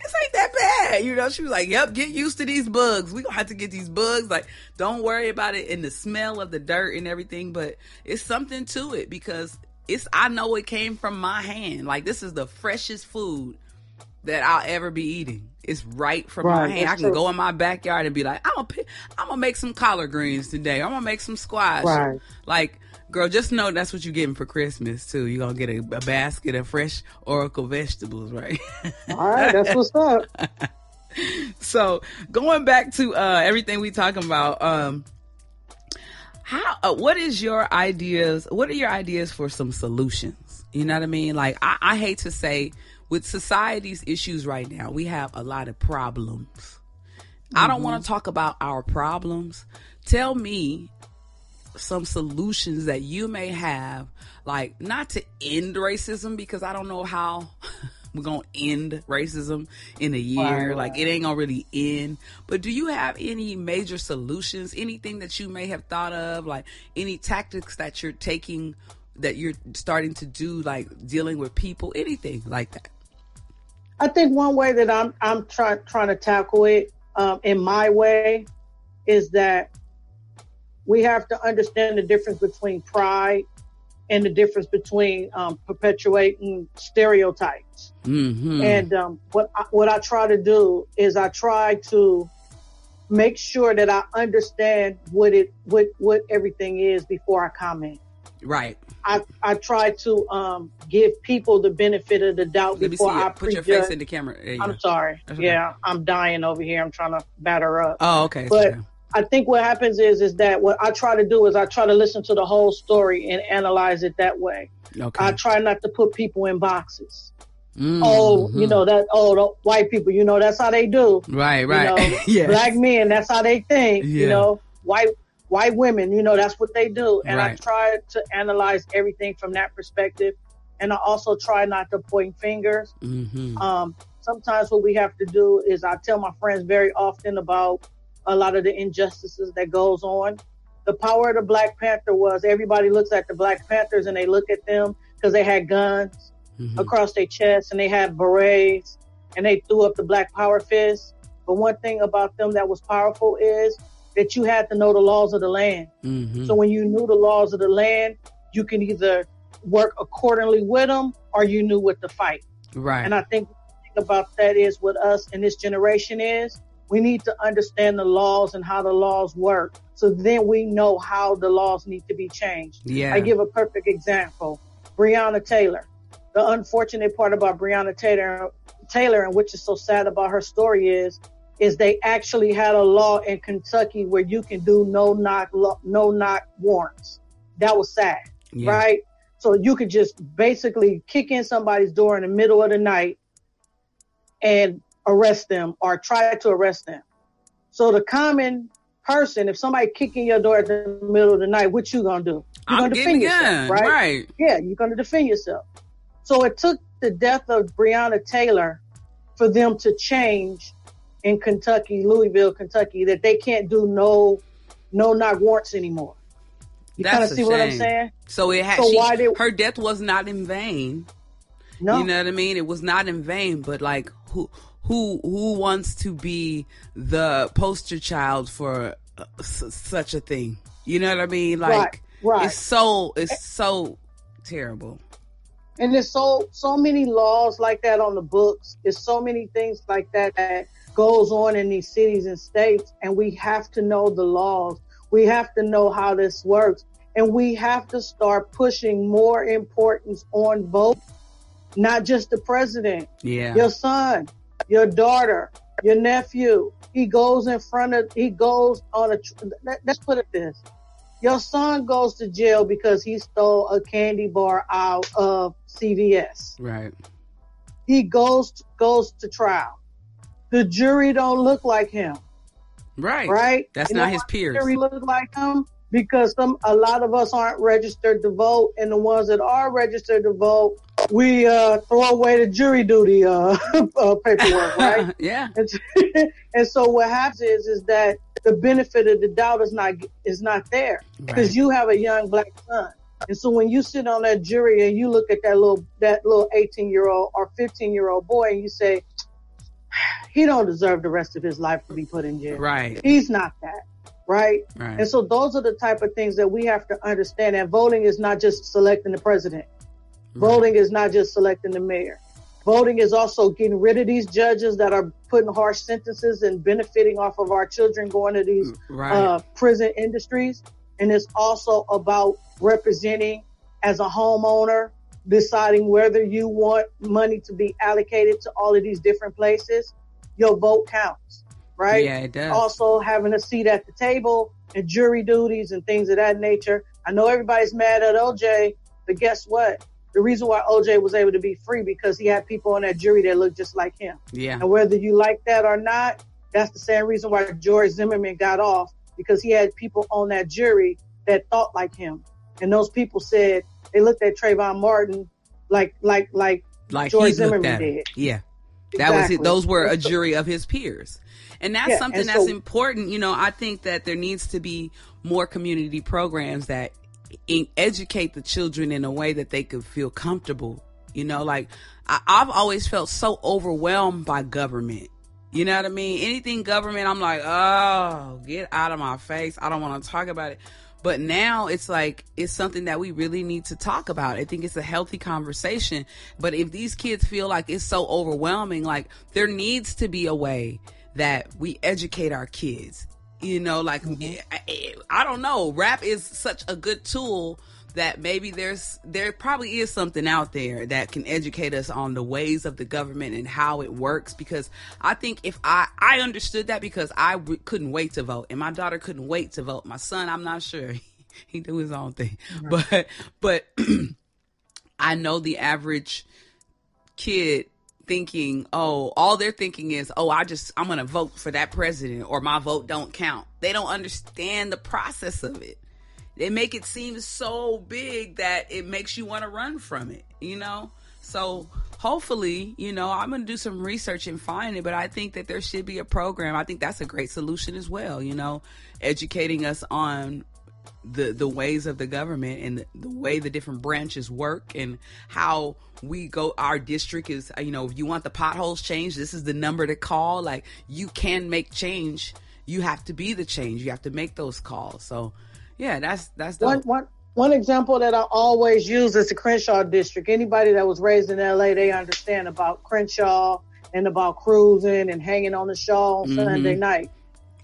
This ain't that bad, you know. She was like, "Yep, get used to these bugs. We gonna have to get these bugs. Like, don't worry about it and the smell of the dirt and everything. But it's something to it because it's I know it came from my hand. Like this is the freshest food that I'll ever be eating. It's right from right, my hand. I can true. go in my backyard and be like, I'm gonna I'm gonna make some collard greens today. I'm gonna make some squash. Right. Like, girl, just know that's what you're getting for Christmas too. You're gonna get a, a basket of fresh Oracle vegetables, right? All right, that's what's up. so going back to uh, everything we talking about, um, how uh, what is your ideas what are your ideas for some solutions you know what i mean like I, I, hate to say with society's issues right now we have a lot of problems mm-hmm. i don't want to mm-hmm. talk about our problems tell me some solutions that you may have like not to end racism because i don't know how we're gonna end racism in a year. Right. Like it ain't gonna really end. But do you have any major solutions? Anything that you may have thought of? Like any tactics that you're taking that you're starting to do, like dealing with people? Anything like that? I think one way that I'm I'm trying trying to tackle it um, in my way is that we have to understand the difference between pride and the difference between um, perpetuating stereotypes. Mm-hmm. And um, what I, what I try to do is I try to make sure that I understand what it what what everything is before I comment. Right. I, I try to um, give people the benefit of the doubt Let before I. Put your face in the camera. I'm go. sorry. That's okay. Yeah, I'm dying over here. I'm trying to batter up. Oh, okay. But okay. I think what happens is is that what I try to do is I try to listen to the whole story and analyze it that way. okay. I try not to put people in boxes. Mm, Oh, you know that. Oh, the white people. You know that's how they do. Right, You right. know, yes. Black men. That's how they think. Yeah. You know, white white women. You know that's what they do. And I try to analyze everything from that perspective. And I also try not to point fingers. hmm Um, sometimes what we have to do is I tell my friends very often about a lot of the injustices that goes on. The power of the Black Panther was everybody looks at the Black Panthers and they look at them because they had guns hmm across their chest and they had berets and they threw up the Black Power fist. But one thing about them that was powerful is that you had to know the laws of the land. hmm So when you knew the laws of the land, you can either work accordingly with them or you knew what to fight. Right. And I think about that is what us in this generation is we need to understand the laws and how the laws work. So then we know how the laws need to be changed. yeah. I give a perfect example. Breonna Taylor. The unfortunate part about Breonna Taylor Taylor and which is so sad about her story is is they actually had a law in Kentucky where you can do no knock no knock warrants. That was sad yeah. right? So you could just basically kick in somebody's door in the middle of the night and arrest them or try to arrest them. So the common person, if somebody kicking your door at the middle of the night, what you gonna do? You're I'm gonna defend yourself, gun. right? Right. Yeah, you're gonna defend yourself. So it took the death of Breonna Taylor for them to change in Kentucky, Louisville, Kentucky, that they can't do no no knock warrants anymore. You kind of see what I'm saying? So it had So she, why did- her death was not in vain. No. You know what I mean? It was not in vain, but like who who who wants to be the poster child for uh, such a thing? You know what I mean? Like Right, right. it's so it's so terrible. And there's so so many laws like that on the books. There's so many things like that that goes on in these cities and states, and we have to know the laws. We have to know how this works, and we have to start pushing more importance on vote, not just the president, Yeah. your son, your daughter, your nephew. He goes in front of. He goes on a. let- Let's put it this. Your son goes to jail because he stole a candy bar out of CVS. Right. He goes goes to trial. The jury don't look like him, Right. right? That's You not his why the peers. Jury look like him because some a lot of us aren't registered to vote, and the ones that are registered to vote, we uh, throw away the jury duty uh, uh, paperwork, right? yeah. And, and so what happens is is that the benefit of the doubt is not is not there because Right. you have a young black son. And so when you sit on that jury and you look at that little that little 18 year old or 15 year old boy and you say he don't deserve the rest of his life to be put in jail. Right. He's not that. Right? Right. And so those are the type of things that we have to understand. And voting is not just selecting the president. Voting is not just selecting the mayor. Voting is also getting rid of these judges that are putting harsh sentences and benefiting off of our children going to these Right. uh, prison industries. And it's also about representing as a homeowner, deciding whether you want money to be allocated to all of these different places. Your vote counts, right? Yeah, it does. also having a seat at the table and jury duties and things of that nature. I know everybody's mad at OJ, but guess what? The reason why OJ was able to be free because he had people on that jury that looked just like him. yeah. And whether you like that or not, that's the same reason why George Zimmerman got off because he had people on that jury that thought like him. And those people said they looked at Trayvon Martin like like like Like George Zimmerman did. Yeah. That was it. Those were a jury of his peers. And that's Yeah, something and that's important. You know, I think that there needs to be more community programs that educate the children in a way that they could feel comfortable. You know, like I, I've always felt so overwhelmed by government. You know what I mean? Anything government, I'm like, oh, get out of my face. I don't want to talk about it. But now it's like, it's something that we really need to talk about. I think it's a healthy conversation. But if these kids feel like it's so overwhelming, like there needs to be a way that we educate our kids. You know, like, I, I don't know. Rap is such a good tool that maybe there's there probably is something out there that can educate us on the ways of the government and how it works. Because i think if i i understood that because I w- couldn't wait to vote and my daughter couldn't wait to vote. My son i'm not sure. He do his own thing. But but i know the average kid thinking oh all they're thinking is oh i just i'm gonna vote for that president or my vote don't count they don't understand the process of it they make it seem so big that it makes you want to run from it, you know? So hopefully, you know, I'm going to do some research and find it, but I think that there should be a program. I think that's a great solution as well, you know, educating us on the the ways of the government and the, the way the different branches work and how we go our district is you know if you want the potholes changed this is the number to call like you can make change you have to be the change you have to make those calls so yeah, that's that's one, one one example that I always use is the Crenshaw district. Anybody that was raised in LA, they understand about Crenshaw and about cruising and hanging on the Shaw on mm-hmm. Sunday night.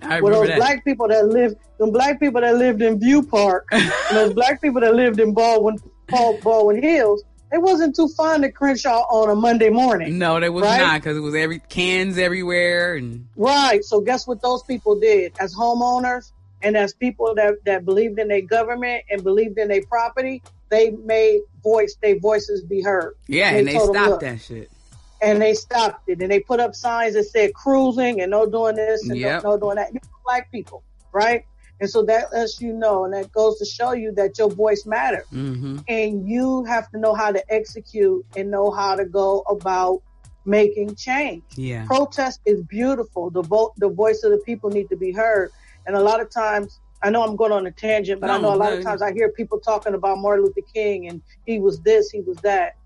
I well, those that. black people that lived, the black people that lived in View Park, those black people that lived in Baldwin, Paul, Baldwin Hills, it wasn't too fun at Crenshaw on a Monday morning. No, they was right? not because it was every cans everywhere and right. So guess what those people did as homeowners? And as people that, that believed in their government and believed in their property, they made voice their voices be heard. Yeah, and they, and they stopped that shit. And they stopped it, and they put up signs that said cruising and no doing this and yep. no, no doing that. You black people, right? And so that lets you know, and that goes to show you that your voice matters. Mm-hmm. And you have to know how to execute and know how to go about making change. Yeah. Protest is beautiful. The vote, the voice of the people need to be heard. And a lot of times, I know I'm going on a tangent, but no, I know a lot no. of times I hear people talking about Martin Luther King and he was this, he was that.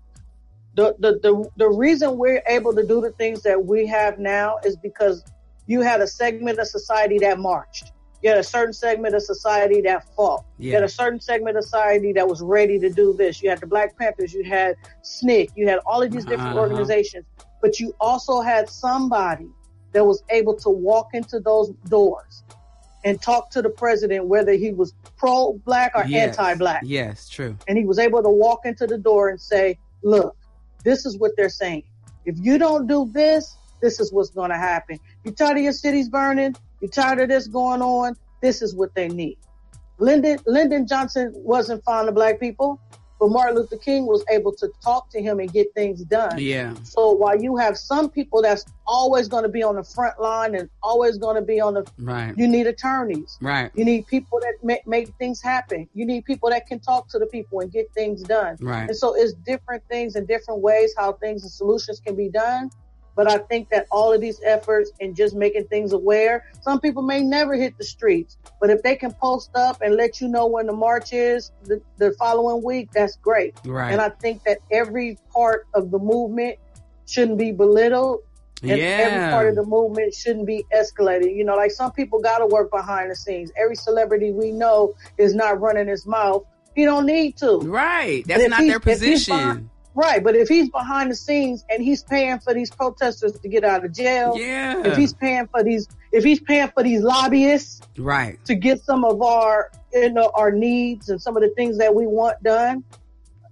The, the, the, the reason we're able to do the things that we have now is because you had a segment of society that marched. You had a certain segment of society that fought. Yeah. You had a certain segment of society that was ready to do this. You had the Black Panthers, you had SNCC, you had all of these different uh-huh. organizations, but you also had somebody that was able to walk into those doors and talk to the president whether he was pro black or yes. anti black. Yes, true. And he was able to walk into the door and say, look, this is what they're saying. If you don't do this, this is what's going to happen. You tired of your cities burning? You tired of this going on? This is what they need. Lyndon, Lyndon Johnson wasn't fond of black people. But Martin Luther King was able to talk to him and get things done. Yeah. So while you have some people that's always going to be on the front line and always going to be on the right, you need attorneys. Right. You need people that make, make things happen. You need people that can talk to the people and get things done. Right. And so it's different things and different ways how things and solutions can be done. But I think that all of these efforts and just making things aware, some people may never hit the streets, but if they can post up and let you know when the march is the, the following week, that's great. Right. And I think that every part of the movement shouldn't be belittled. And yeah. every part of the movement shouldn't be escalated. You know, like some people got to work behind the scenes. Every celebrity we know is not running his mouth. He don't need to. Right. That's not their position. Right, but if he's behind the scenes and he's paying for these protesters to get out of jail, yeah. If he's paying for these, if he's paying for these lobbyists, right, to get some of our, you know, our needs and some of the things that we want done.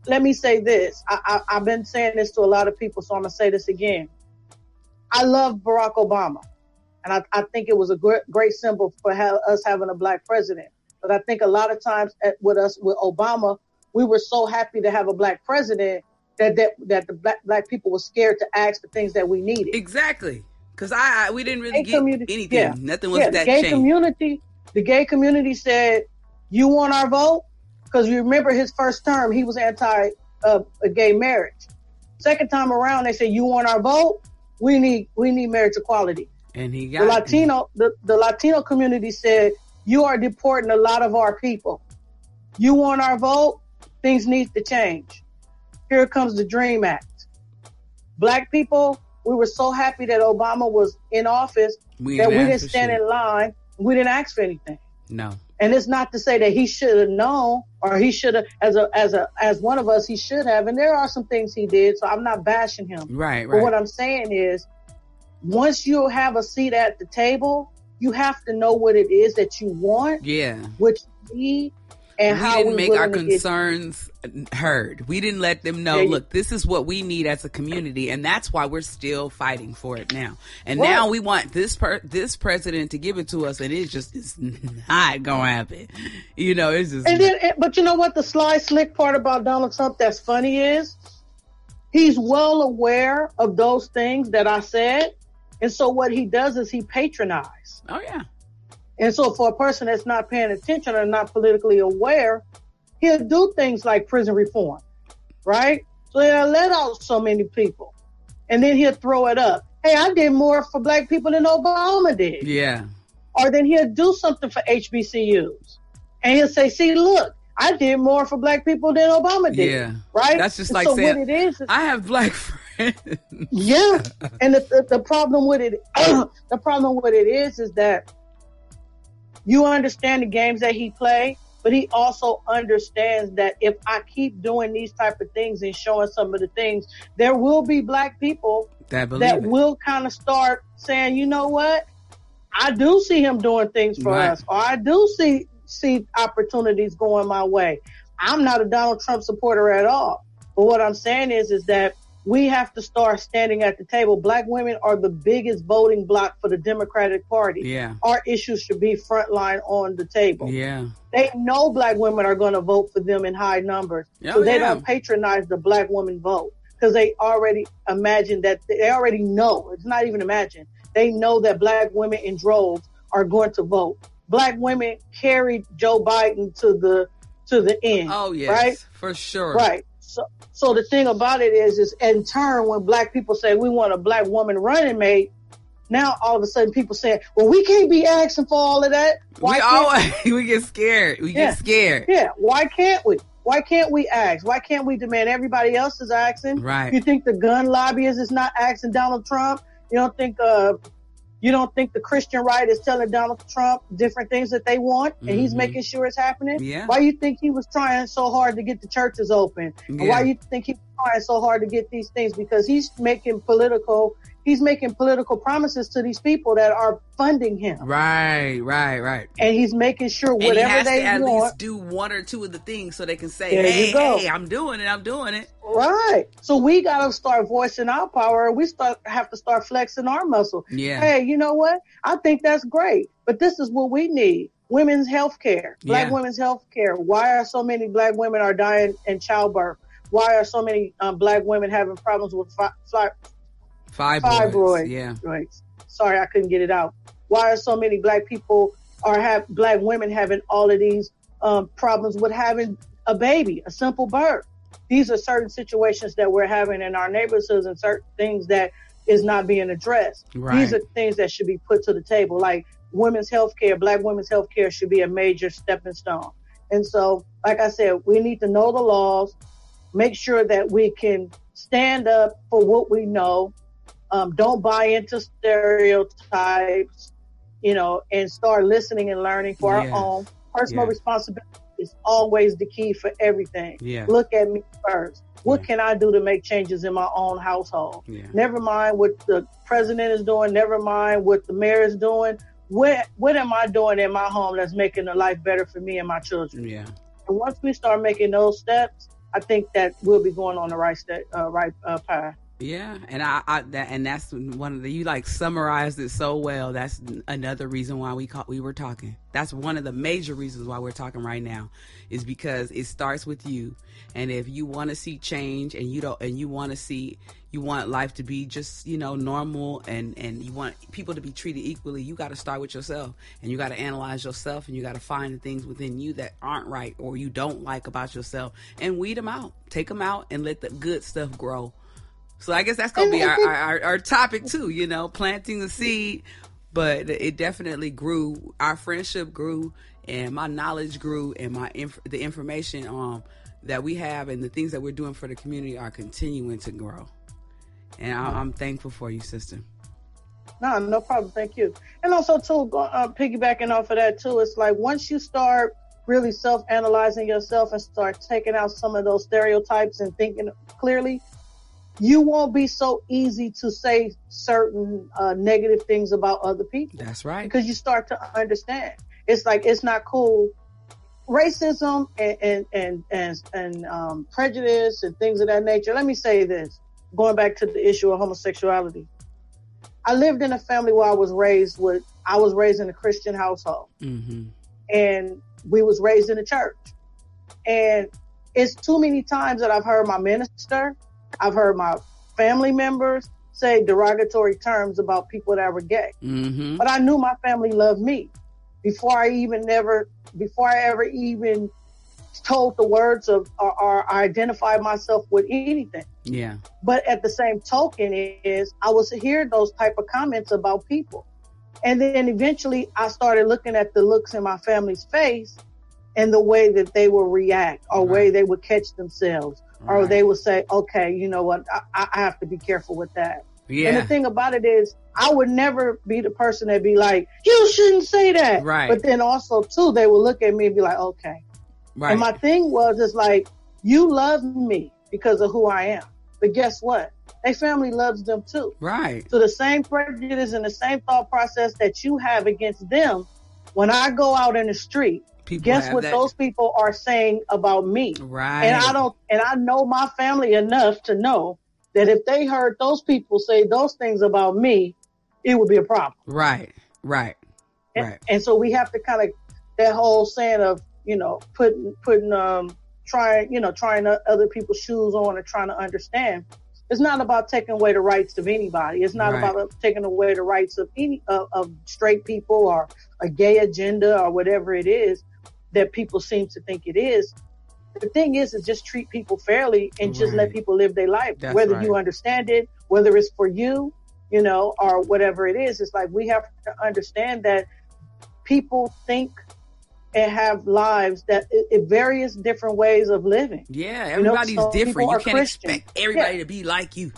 Let me say this: I, I, I've been saying this to a lot of people, so I'm gonna say this again. I love Barack Obama, and I, I think it was a great, great symbol for ha- us having a black president. But I think a lot of times at, with us with Obama, we were so happy to have a black president that that that the black black people were scared to ask the things that we needed. Exactly, because I, I, we didn't really get anything. Yeah. Nothing was yeah, that. The gay changed. community, the gay community said, "You want our vote?" Because you remember his first term, he was anti uh, gay marriage. Second time around, they said, "You want our vote? We need we need marriage equality." And he got the Latino the, the Latino community said, "You are deporting a lot of our people. You want our vote? Things need to change." Here comes the Dream Act. Black people, we were so happy that Obama was in office we that we didn't stand shit. in line. We didn't ask for anything. No. And it's not to say that he should have known or he should have, as a, as a, as one of us, he should have. And there are some things he did. So I'm not bashing him. Right, right. But what I'm saying is once you have a seat at the table, you have to know what it is that you want. Yeah. What you need and we how didn't we make our to get- concerns heard. We didn't let them know, look, this is what we need as a community, and that's why we're still fighting for it now. And Right. now we want this per- this president to give it to us, and it just is not gonna happen. You know, it's just And then, but you know what? The sly, slick part about Donald Trump that's funny is he's well aware of those things that I said, and so what he does is he patronizes. oh yeah, And so for a person that's not paying attention or not politically aware, he'll do things like prison reform, right? So he'll let out so many people, and then he'll throw it up. Hey, I did more for black people than Obama did yeah, or then he'll do something for HBCUs. And he'll say, see, look, I did more for black people than Obama did. yeah. Right? That's just And like so saying, what it is, is I have black friends. yeah. And the, the, the problem with it, the problem with it is, is that you understand the games that he play, but he also understands that if I keep doing these type of things and showing some of the things, there will be black people that that will kind of start saying, you know what, I do see him doing things for Right. us, or I do see see opportunities going my way. I'm not a Donald Trump supporter at all, but what I'm saying is, is that we have to start standing at the table. Black women are the biggest voting bloc for the Democratic Party. yeah, Our issues should be frontline on the table. yeah, They know black women are going to vote for them in high numbers. Oh, so they yeah. don't patronize the black woman vote because they already imagine that they already know. It's not even imagine. They know that black women in droves are going to vote. Black women carried Joe Biden to the to the end. oh yes, Right? for sure, Right. So so the thing about it is is in turn when black people say we want a black woman running mate, now all of a sudden people say, Well, we can't be asking for all of that. Why we always we get scared. We Yeah. get scared. Yeah, why can't we? Why can't we ask? Why can't we demand everybody else is asking? Right. You think the gun lobbyist is not asking Donald Trump? You don't think uh you don't think the Christian right is telling Donald Trump different things that they want and he's Mhm. making sure it's happening? Yeah. Why you think he was trying so hard to get the churches open? Yeah. Why you think he's trying so hard to get these things? Because he's making political he's making political promises to these people that are funding him. Right, right, right. And he's making sure whatever they at want least do one or two of the things so they can say, "Hey, hey, I'm doing it. I'm doing it." Right. So we got to start voicing our power. We start have to start flexing our muscle. Yeah. Hey, you know what? I think that's great, but this is what we need: women's health care, black Yeah. women's health care. Why are so many black women are dying in childbirth? Why are so many um, black women having problems with fi- fi- Fibroids. Fibroid. Yeah. right. Sorry, I couldn't get it out. Why are so many black people or have black women having all of these um, problems with having a baby, a simple birth? These are certain situations that we're having in our neighborhoods and certain things that is not being addressed. Right. These are things that should be put to the table. Like women's health care, black women's health care should be a major stepping stone. And so, like I said, we need to know the laws, make sure that we can stand up for what we know, um, don't buy into stereotypes, you know, and start listening and learning for Yes. our own. Personal Yes. responsibility is always the key for everything. Yeah. Look at me first. What Yeah. can I do to make changes in my own household? Yeah. Never mind what the president is doing. Never mind what the mayor is doing. What what am I doing in my home that's making the life better for me and my children? Yeah. And once we start making those steps, I think that we'll be going on the right step, uh, right uh, path. Yeah, and I, I that and that's one of the you like summarized it so well. That's another reason why we call, we were talking. That's one of the major reasons why we're talking right now, is because it starts with you. And if you want to see change, and you don't, and you want to see, you want life to be just you know normal, and and you want people to be treated equally, you got to start with yourself, and you got to analyze yourself, and you got to find the things within you that aren't right or you don't like about yourself, and weed them out, take them out, and let the good stuff grow. So I guess that's gonna be our, our, our, topic too, you know, planting the seed. But it definitely grew. Our friendship grew, and my knowledge grew, and my inf- the information um that we have and the things that we're doing for the community are continuing to grow. And I, I'm thankful for you, sister. No, no problem. Thank you. And also, too, go- uh, piggybacking off of that, too, it's like once you start really self analyzing yourself and start taking out some of those stereotypes and thinking clearly, you won't be so easy to say certain uh, negative things about other people That's right. because you start to understand. It's like it's not cool racism and and and and, and um, prejudice and things of that nature. Let me say this: going back to the issue of homosexuality, I lived in a family where I was raised with. I was raised in a Christian household, Mm-hmm. and we was raised in a church. And it's too many times that I've heard my minister, I've heard my family members say derogatory terms about people that were gay. Mm-hmm. But I knew my family loved me before I even never, before I ever even told the words of or, or identified myself with anything. Yeah. But at the same token is I was hear those type of comments about people. And then eventually I started looking at the looks in my family's face and the way that they would react or Right. way they would catch themselves or Right. they will say, okay, you know what? I, I have to be careful with that. And Yeah. the thing about it is, I would never be the person that be like, "You shouldn't say that." Right. But then also too, they will look at me and be like, "Okay." Right. And my thing was, it's like you love me because of who I am, but guess what? Their family loves them too. right. So the same prejudice and the same thought process that you have against them, when I go out in the street, People guess what that- those people are saying about me? Right. And I don't, and I know my family enough to know that if they heard those people say those things about me, it would be a problem. Right. Right. And, Right. and so we have to kind of that whole saying of you know putting putting um trying you know trying other people's shoes on and trying to understand. It's not about taking away the rights of anybody. It's not Right. about taking away the rights of any of, of straight people or a gay agenda or whatever it is that people seem to think it is. The thing is, is just treat people fairly and just let people live their life, That's whether right. you understand it, whether it's for you, you know, or whatever it is. It's like we have to understand that people think and have lives that i- i- various different ways of living. Yeah. You know, Everybody's different. You can't Christian. expect everybody to be like you.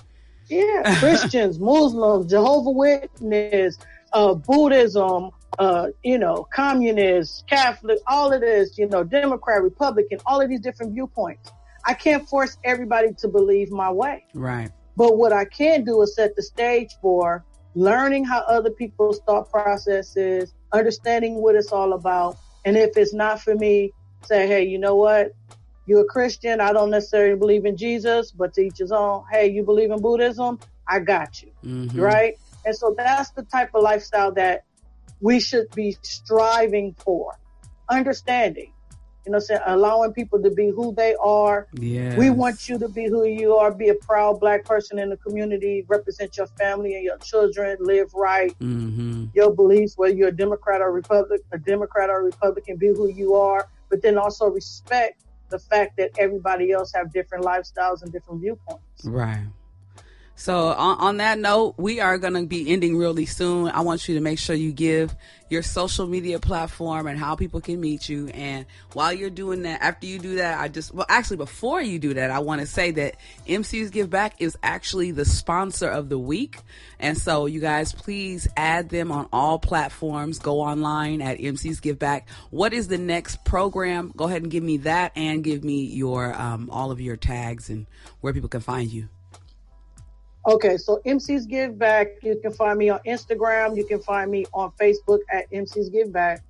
Yeah, Christians, Muslims, Jehovah Witness, uh, Buddhism, uh, you know, communists, Catholic, all of this, you know, Democrat, Republican, all of these different viewpoints. I can't force everybody to believe my way. Right. But what I can do is set the stage for learning how other people's thought processes, understanding what it's all about. And if it's not for me, say, hey, you know what? You're a Christian. I don't necessarily believe in Jesus, but to each his own. Hey, you believe in Buddhism? I got you. Mhm. Right? And so that's the type of lifestyle that we should be striving for. Understanding, you know, saying, allowing people to be who they are, Yeah. we want you to be who you are, be a proud black person in the community, represent your family and your children, live right, Mm-hmm. your beliefs, whether you're a Democrat or Republic, a Democrat or Republican, be who you are, but then also respect the fact that everybody else have different lifestyles and different viewpoints. Right. So on, on that note, we are going to be ending really soon. I want you to make sure you give your social media platform and how people can meet you. And while you're doing that, after you do that, I just, well, actually, before you do that, I want to say that Emcees Give Back is actually the sponsor of the week. And so you guys, please add them on all platforms. Go online at Emcees Give Back. What is the next program? Go ahead and give me that and give me your, um, all of your tags and where people can find you. Okay, so Emcees Give Back, you can find me on Instagram, you can find me on Facebook at Emcees Give Back.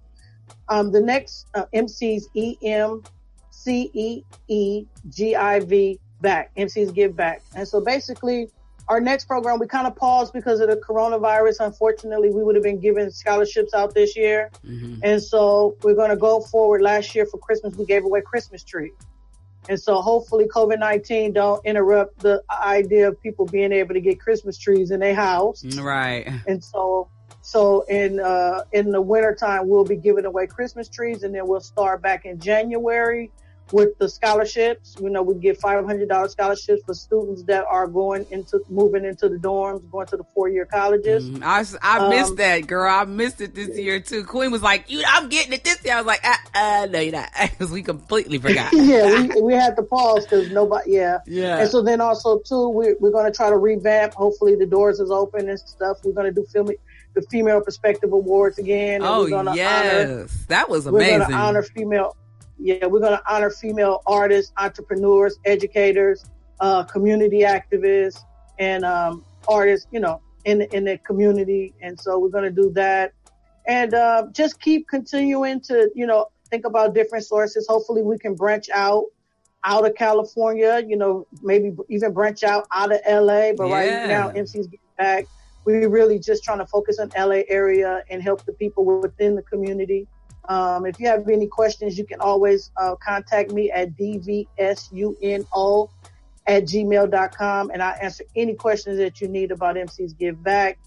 Um, the next uh, MC's E M C E E G I V back, Emcees Give Back. And so basically, our next program we kind of paused because of the coronavirus. Unfortunately, we would have been giving scholarships out this year, Mhm. and so we're going to go forward. Last year for Christmas, we gave away Christmas tree. And so hopefully COVID 19 don't interrupt the idea of people being able to get Christmas trees in their house. Right. And so, so in, uh, in the wintertime, we'll be giving away Christmas trees and then we'll start back in January with the scholarships. You know, we give $500 scholarships for students that are going into, moving into the dorms, going to the four year colleges. Mm, I, I missed Um, that, girl. I missed it this year too. Queen was like, "You, I'm getting it this year." I was like, "Uh, uh no, you're not," because we completely forgot. yeah, we, we had to pause because nobody, yeah. yeah. And so then also too, we're, we're going to try to revamp. Hopefully the doors is open and stuff. We're going to do film, the female perspective awards again. Oh going to honor, yes, that was amazing. we're going to honor female. Yeah, we're going to honor female artists, entrepreneurs, educators, uh, community activists, and um, artists. You know, in in the community. And so we're going to do that, and uh, just keep continuing to you know think about different sources. Hopefully, we can branch out out of California. You know, maybe even branch out out of LA. But Yeah. right now, MC's getting back. We're really just trying to focus on LA area and help the people within the community. Um, if you have any questions, you can always uh, contact me at dvsuno at gmail.com and I answer any questions that you need about Emcees Give Back.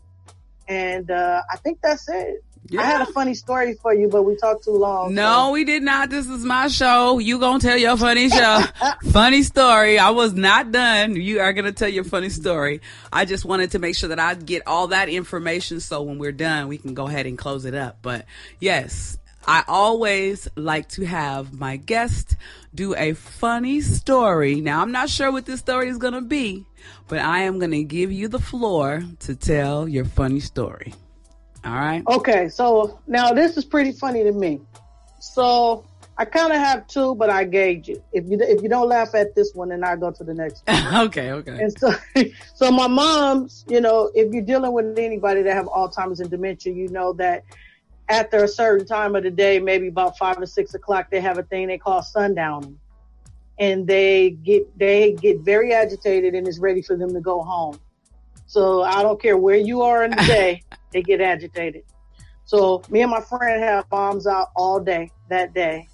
And uh, I think that's it. I had a funny story for you, but we talked too long. No, we did not. This is my show. You gonna tell your funny show, funny story. I was not done. You are gonna tell your funny story. I just wanted to make sure that I get all that information so when we're done, we can go ahead and close it up. But yes, I always like to have my guest do a funny story. Now, I'm not sure what this story is gonna be, but I am gonna give you the floor to tell your funny story. All right. Okay, so now this is pretty funny to me. So I kind of have two, but I gauge it. If you if you don't laugh at this one, then I go to the next. one. okay. Okay. And so, so my mom's, you know, if you're dealing with anybody that have Alzheimer's and dementia, you know that after a certain time of the day, maybe about five or six o'clock, they have a thing they call sundowning, and they get they get very agitated and it's ready for them to go home. So I don't care where you are in the day, they get agitated. So me and my friend have bombs out all day that day,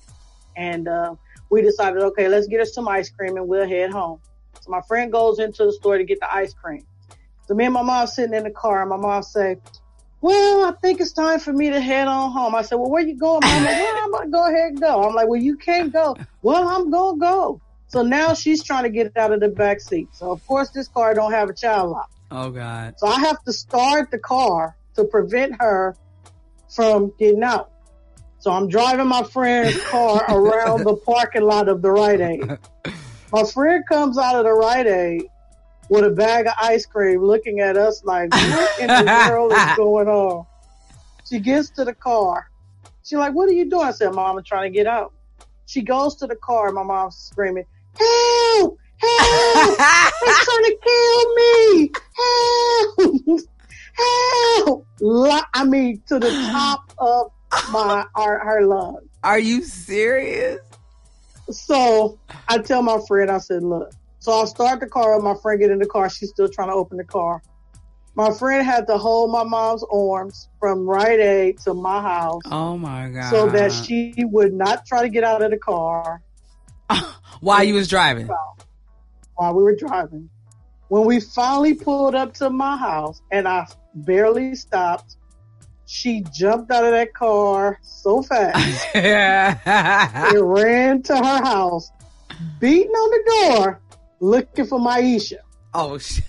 and uh, we decided, okay, let's get us some ice cream and we'll head home. So my friend goes into the store to get the ice cream. So me and my mom sitting in the car, and my mom say, "Well, I think it's time for me to head on home." I said, "Well, where you going?" Mom? I'm like, "Well, I'm gonna go ahead and go." I'm like, "Well, you can't go." Well, I'm gonna go. So now she's trying to get out of the back seat. So of course this car don't have a child lock. Oh God. So I have to start the car to prevent her from getting out. So I'm driving my friend's car around the parking lot of the Rite Aid. My friend comes out of the Rite Aid with a bag of ice cream looking at us like, what in the world is going on? She gets to the car. She's like, what are you doing? I said, Mom, I'm trying to get out. She goes to the car. My mom's screaming, help, help, they're trying to kill me. Help, help. I mean, to the top of my, our, her lungs. Are you serious? So I tell my friend, I said, look. So I start the car up. My friend get in the car. She's still trying to open the car. My friend had to hold my mom's arms from Rite Aid to my house Oh my God. so that she would not try to get out of the car while you was driving. while we were driving. When we finally pulled up to my house and I barely stopped, she jumped out of that car so fast and ran to her house, beating on the door, looking for Miaisha. oh, sh-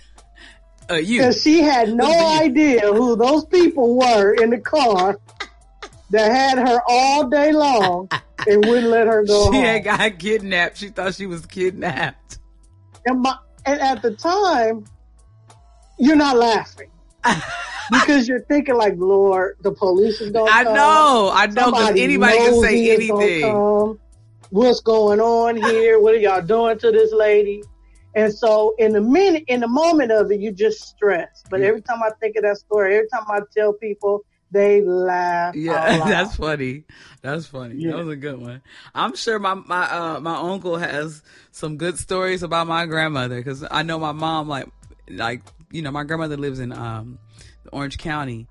uh, you. Because she had no Who do you- idea who those people were in the car that had her all day long and wouldn't let her go She home. had got kidnapped. She thought she was kidnapped. and, my, and at the time, you're not laughing because you're thinking like, Lord, the police is going to I come. know, I know, because anybody can say anything. What's going on here? What are y'all doing to this lady? And so, in the minute, in the moment of it, you just stress. But Yeah. every time I think of that story, every time I tell people, they laugh. Yeah, that's funny. That's funny. Yeah. That was a good one. I'm sure my my uh, my uncle has some good stories about my grandmother because I know my mom like like you know my grandmother lives in um Orange County.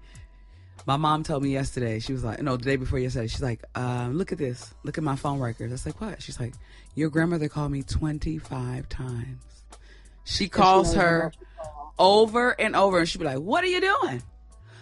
My mom told me yesterday. She was like, no, the day before yesterday. She's like, um, look at this. Look at my phone records. I was like, what? She's like, your grandmother called me 25 times. She calls her over and over, and she'd be like, "What are you doing?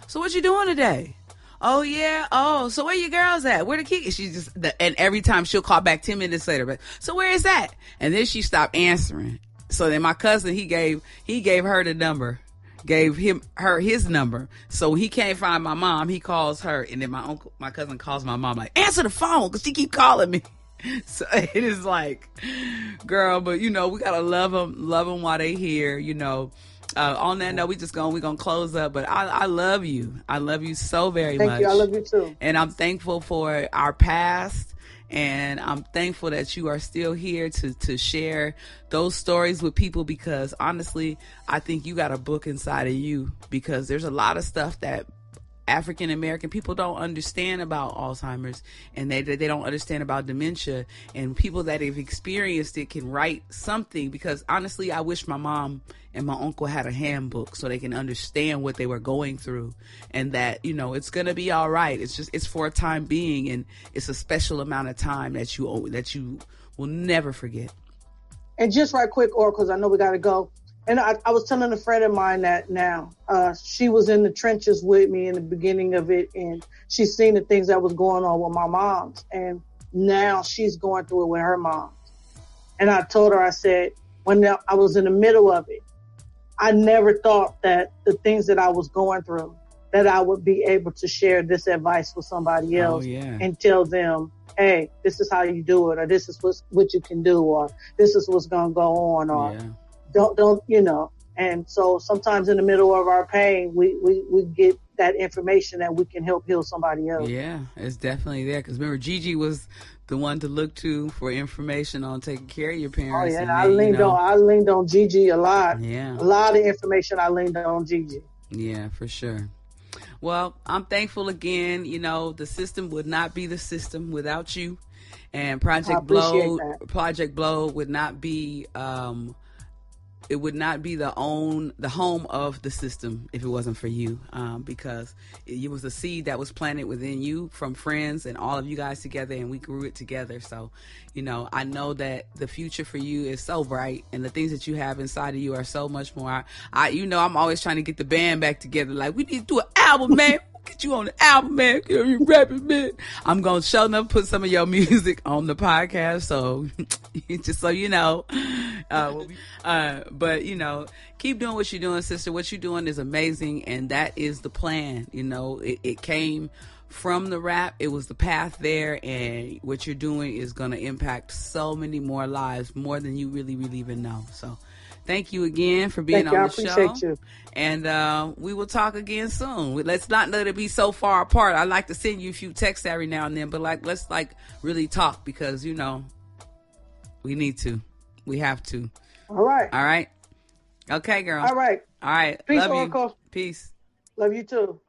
So what you doing today? Oh yeah. Oh, so where your girls at? Where the kid? She just the, and every time she'll call back ten minutes later. But so where is that? And then she stopped answering. So then my cousin he gave he gave her the number, gave him her his number. So he can't find my mom. He calls her, and then my uncle my cousin calls my mom like answer the phone because she keep calling me. So it is like, girl, but you know we gotta love them, love them while they here. You know. Uh, on that note, we just going we gonna close up. But I, I love you. I love you so very Thank much. you. I love you too. And I'm thankful for our past. And I'm thankful that you are still here to, to share those stories with people because honestly, I think you got a book inside of you because there's a lot of stuff that African American people don't understand about Alzheimer's and they they don't understand about dementia and people that have experienced it can write something because honestly I wish my mom and my uncle had a handbook so they can understand what they were going through and that you know it's going to be all right it's just it's for a time being and it's a special amount of time that you that you will never forget. And just right quick, or because I know we got to go. And I, I, was telling a friend of mine that now uh, she was in the trenches with me in the beginning of it, and she's seen the things that was going on with my mom's, and now she's going through it with her mom. And I told her, I said, when I was in the middle of it, I never thought that the things that I was going through, that I would be able to share this advice with somebody oh, else oh, yeah. and tell them, hey, this is how you do it, or this is what you can do, or this is what's going to go on, or yeah don't don't you know. And so sometimes in the middle of our pain we we, we get that information that we can help heal somebody else. Yeah it's definitely there. Because remember gigi was the one to look to for information on taking care of your parents oh yeah i leaned you know, on i leaned on gigi a lot. Yeah. A lot of information i leaned on gigi. Yeah for sure. Well i'm thankful again you know the Sistem would not be the Sistem without you. And Project Blowed. project blow would not be um it would not be the own the home of the Sistem if it wasn't for you um, because it, was a seed that was planted within you from friends and all of you guys together and we grew it together. So you know i know that the future for you is so bright and the things that you have inside of you are so much more. I, I you know i'm always trying to get the band back together. Like we need to do an album man get you on the album, man. You rapping, man. I'm gonna show enough put some of your music on the podcast, so just so you know. Uh, uh, but you know, keep doing what you're doing, sister. What you're doing is amazing, and that is the plan. You know, it, it came from the rap. It was the path there, and what you're doing is going to impact so many more lives, more than you really, really even know. So, thank you again for being thank on the show. You. And uh, we will talk again soon. Let's not let it be so far apart. I like to send you a few texts every now and then, but like let's like really talk because you know we need to. We have to. All right. All right. Okay, girl. All right. All right. Peace, Love Oracle. You. Peace. Love you too.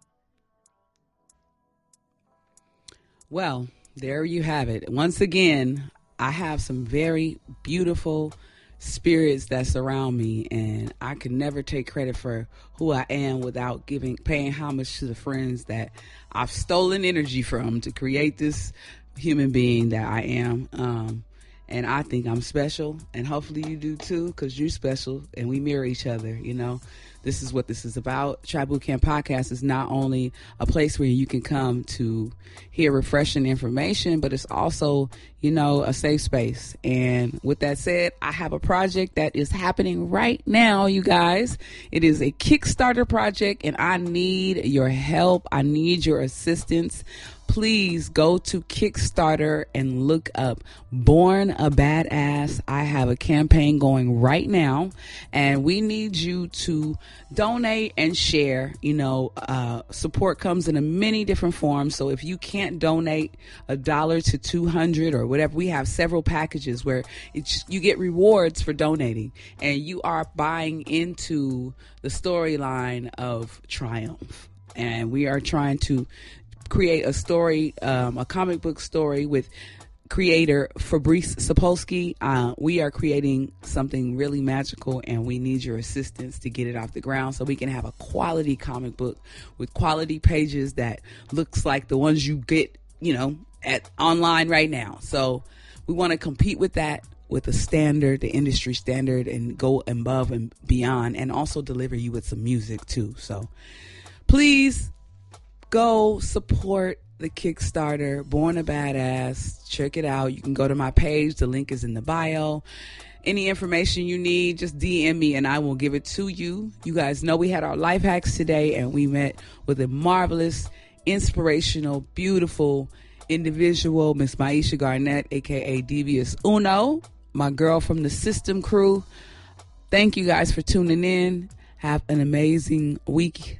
Well, there you have it. Once again, I have some very beautiful spirits that surround me and I can never take credit for who I am without giving paying homage to the friends that I've stolen energy from to create this human being that I am. Um, and I think I'm special, and hopefully you do too, because you're special, and we mirror each other. You know, this is what this is about. Tribe Boot Camp Podcast is not only a place where you can come to hear refreshing information, but it's also, you know, a safe space. And with that said, I have a project that is happening right now, you guys. It is a Kickstarter project, and I need your help. I need your assistance please go to Kickstarter and look up Born a Badass. I have a campaign going right now, and we need you to donate and share. You know, uh, support comes in many different forms. So if you can't donate a dollar to 200 or whatever, we have several packages where you get rewards for donating, and you are buying into the storyline of triumph and we are trying to create a story, um, a comic book story with creator Fabrice Sapolsky. Uh, we are creating something really magical, and we need your assistance to get it off the ground so we can have a quality comic book with quality pages that looks like the ones you get, you know, at online right now. So we want to compete with that with a standard, the industry standard, and go above and beyond, and also deliver you with some music too. So please go support the Kickstarter, Born a Badass. Check it out. You can go to my page. The link is in the bio. Any information you need, just DM me and I will give it to you. You guys know we had our life hacks today and we met with a marvelous, inspirational, beautiful individual, Miss Miaisha Garnett, aka DVS Uno, my girl from the Sistem Crew. Thank you guys for tuning in. Have an amazing week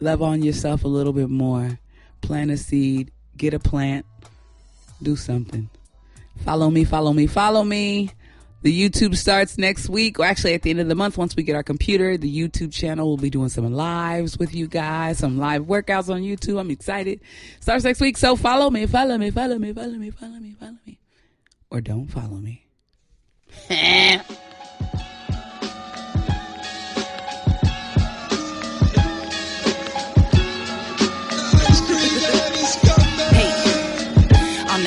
love on yourself a little bit more. Plant a seed, get a plant, do something. Follow me, follow me, follow me. The YouTube starts next week, or actually at the end of the month, once we get our computer. The YouTube channel will be doing some lives with you guys, some live workouts on YouTube. I'm excited. Starts next week, so follow me, follow me, follow me, follow me, follow me, follow me. Or don't follow me.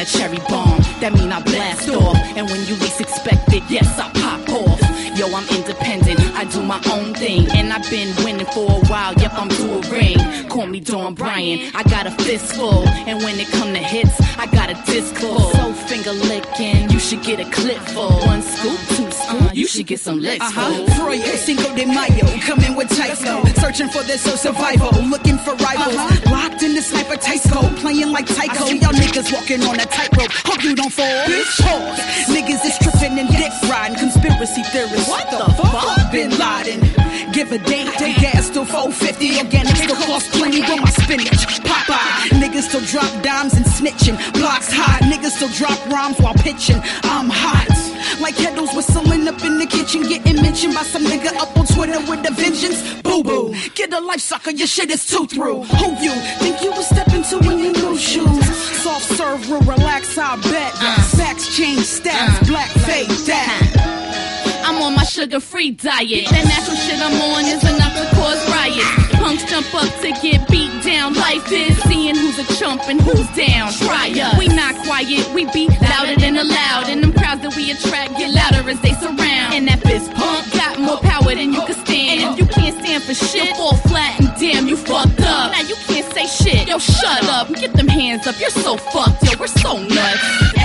I'm cherry bomb. That mean I blast off. And when you least expect it, yes, I pop off. Yo, I'm independent. I do my own thing. And I've been winning for a while. Yep, I'm to a ring. Call me Dawn Bryan. I got a fistful. And when it come to hits, I got a disc full. So finger licking, you should get a clip full. One scoop, two scoop, you should get some licks full. Uh-huh. Froyo, Cinco de Mayo, coming with flow. Searching for this so survival, looking for rivals. Locked in the sniper scope, playing like Tycho. Y'all niggas walking on a tightrope. Hope you don't fall. Bitch, pause. Niggas is tripping and dick riding. Conspiracy theorists. What the fuck? Bin Laden. Give a damn. They gas still 450. Organic still cost plenty with my spinach. Popeye. Niggas still drop dimes and snitching. Blocks hot. Niggas still drop rhymes while pitching. I'm hot. Like kettles whistling up in the kitchen, getting mentioned by some nigga up on Twitter with a vengeance. Boo boo, get a life sucker, your shit is too through. Who you think you would step into in your new shoes? Soft serve, real relax, I bet. Uh. Facts change stats, black face that. I'm on my sugar free diet. That natural shit I'm on is enough to cause riots. Punks jump up to get beat down. Life is seeing who's a chump and who's down. Try us. We not quiet, we be louder than a loud. And them crowds that we attract get louder as they surround. And that fist pump got more power than you can stand. And if you can't stand for shit, fall flat and damn, you fucked up. Now you can't say shit. Yo, shut up. Get them hands up. You're so fucked. Yo, we're so nuts.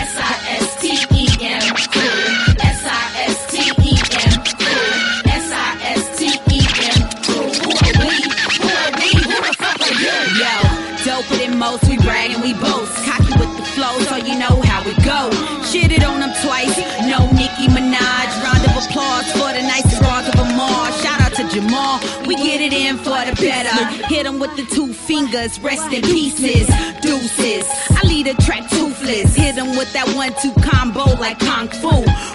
For the better. Hit him with the two fingers, rest in pieces, deuces. I lead a track toothless, hit him with that one-two combo like Kung Fu.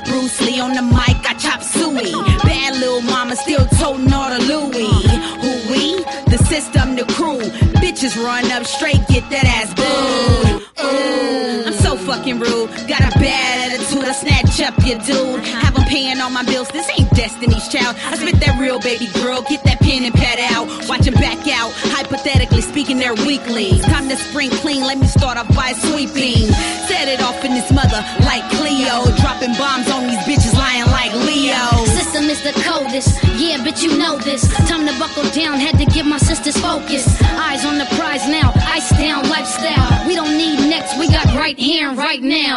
Bruce Lee on the mic, I chop suey. Bad little mama still toting all the Louis. Who we? The Sistem, the crew. Bitches run up straight, get that ass booed. Ooh, I'm so fucking rude. Got a bad attitude, I snatch up your dude. Have him paying all my bills, this ain't Destiny's Child. I spit that real baby girl, get that weaklings. Time to spring clean, let me start off by sweeping. Set it off in this mother like Cleo. Dropping bombs on these bitches lying like Leo. Sistem is the coldest. Yeah, bitch, you know this. Time to buckle down, had to give my sisters focus. Eyes on the prize now, ice down lifestyle. We don't need next, we got right here and right now.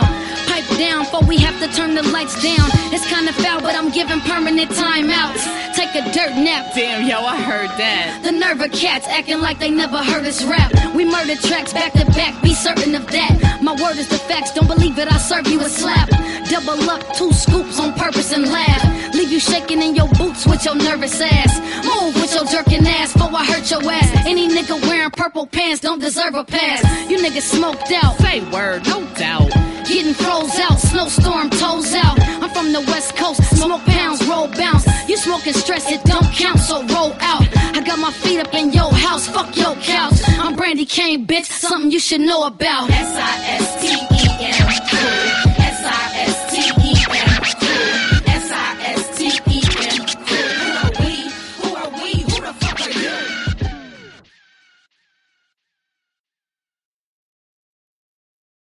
Pipe down, for we have to turn the lights down. It's kinda foul, but I'm giving permanent timeouts. Take a dirt nap. Damn, yo, I heard that. The nerve of cats acting like they never heard us rap. We murder tracks back to back, be certain of that. My word is the facts, don't believe it, I serve you a slap. Double up, two scoops on purpose and laugh. Leave you shaking in your boots with your nervous ass. Move with your jerking ass, before I hurt your ass. Any nigga wearing purple pants don't deserve a pass. You niggas smoked out. Say word, no doubt. Getting goes out. Snowstorm toes out. I'm from the west coast. Smoke pounds, roll bounce. You smoking stress, it don't count, so roll out. I got my feet up in your house. Fuck your couch. I'm Brandy Kane, bitch. Something you should know about. S I S T E M. S I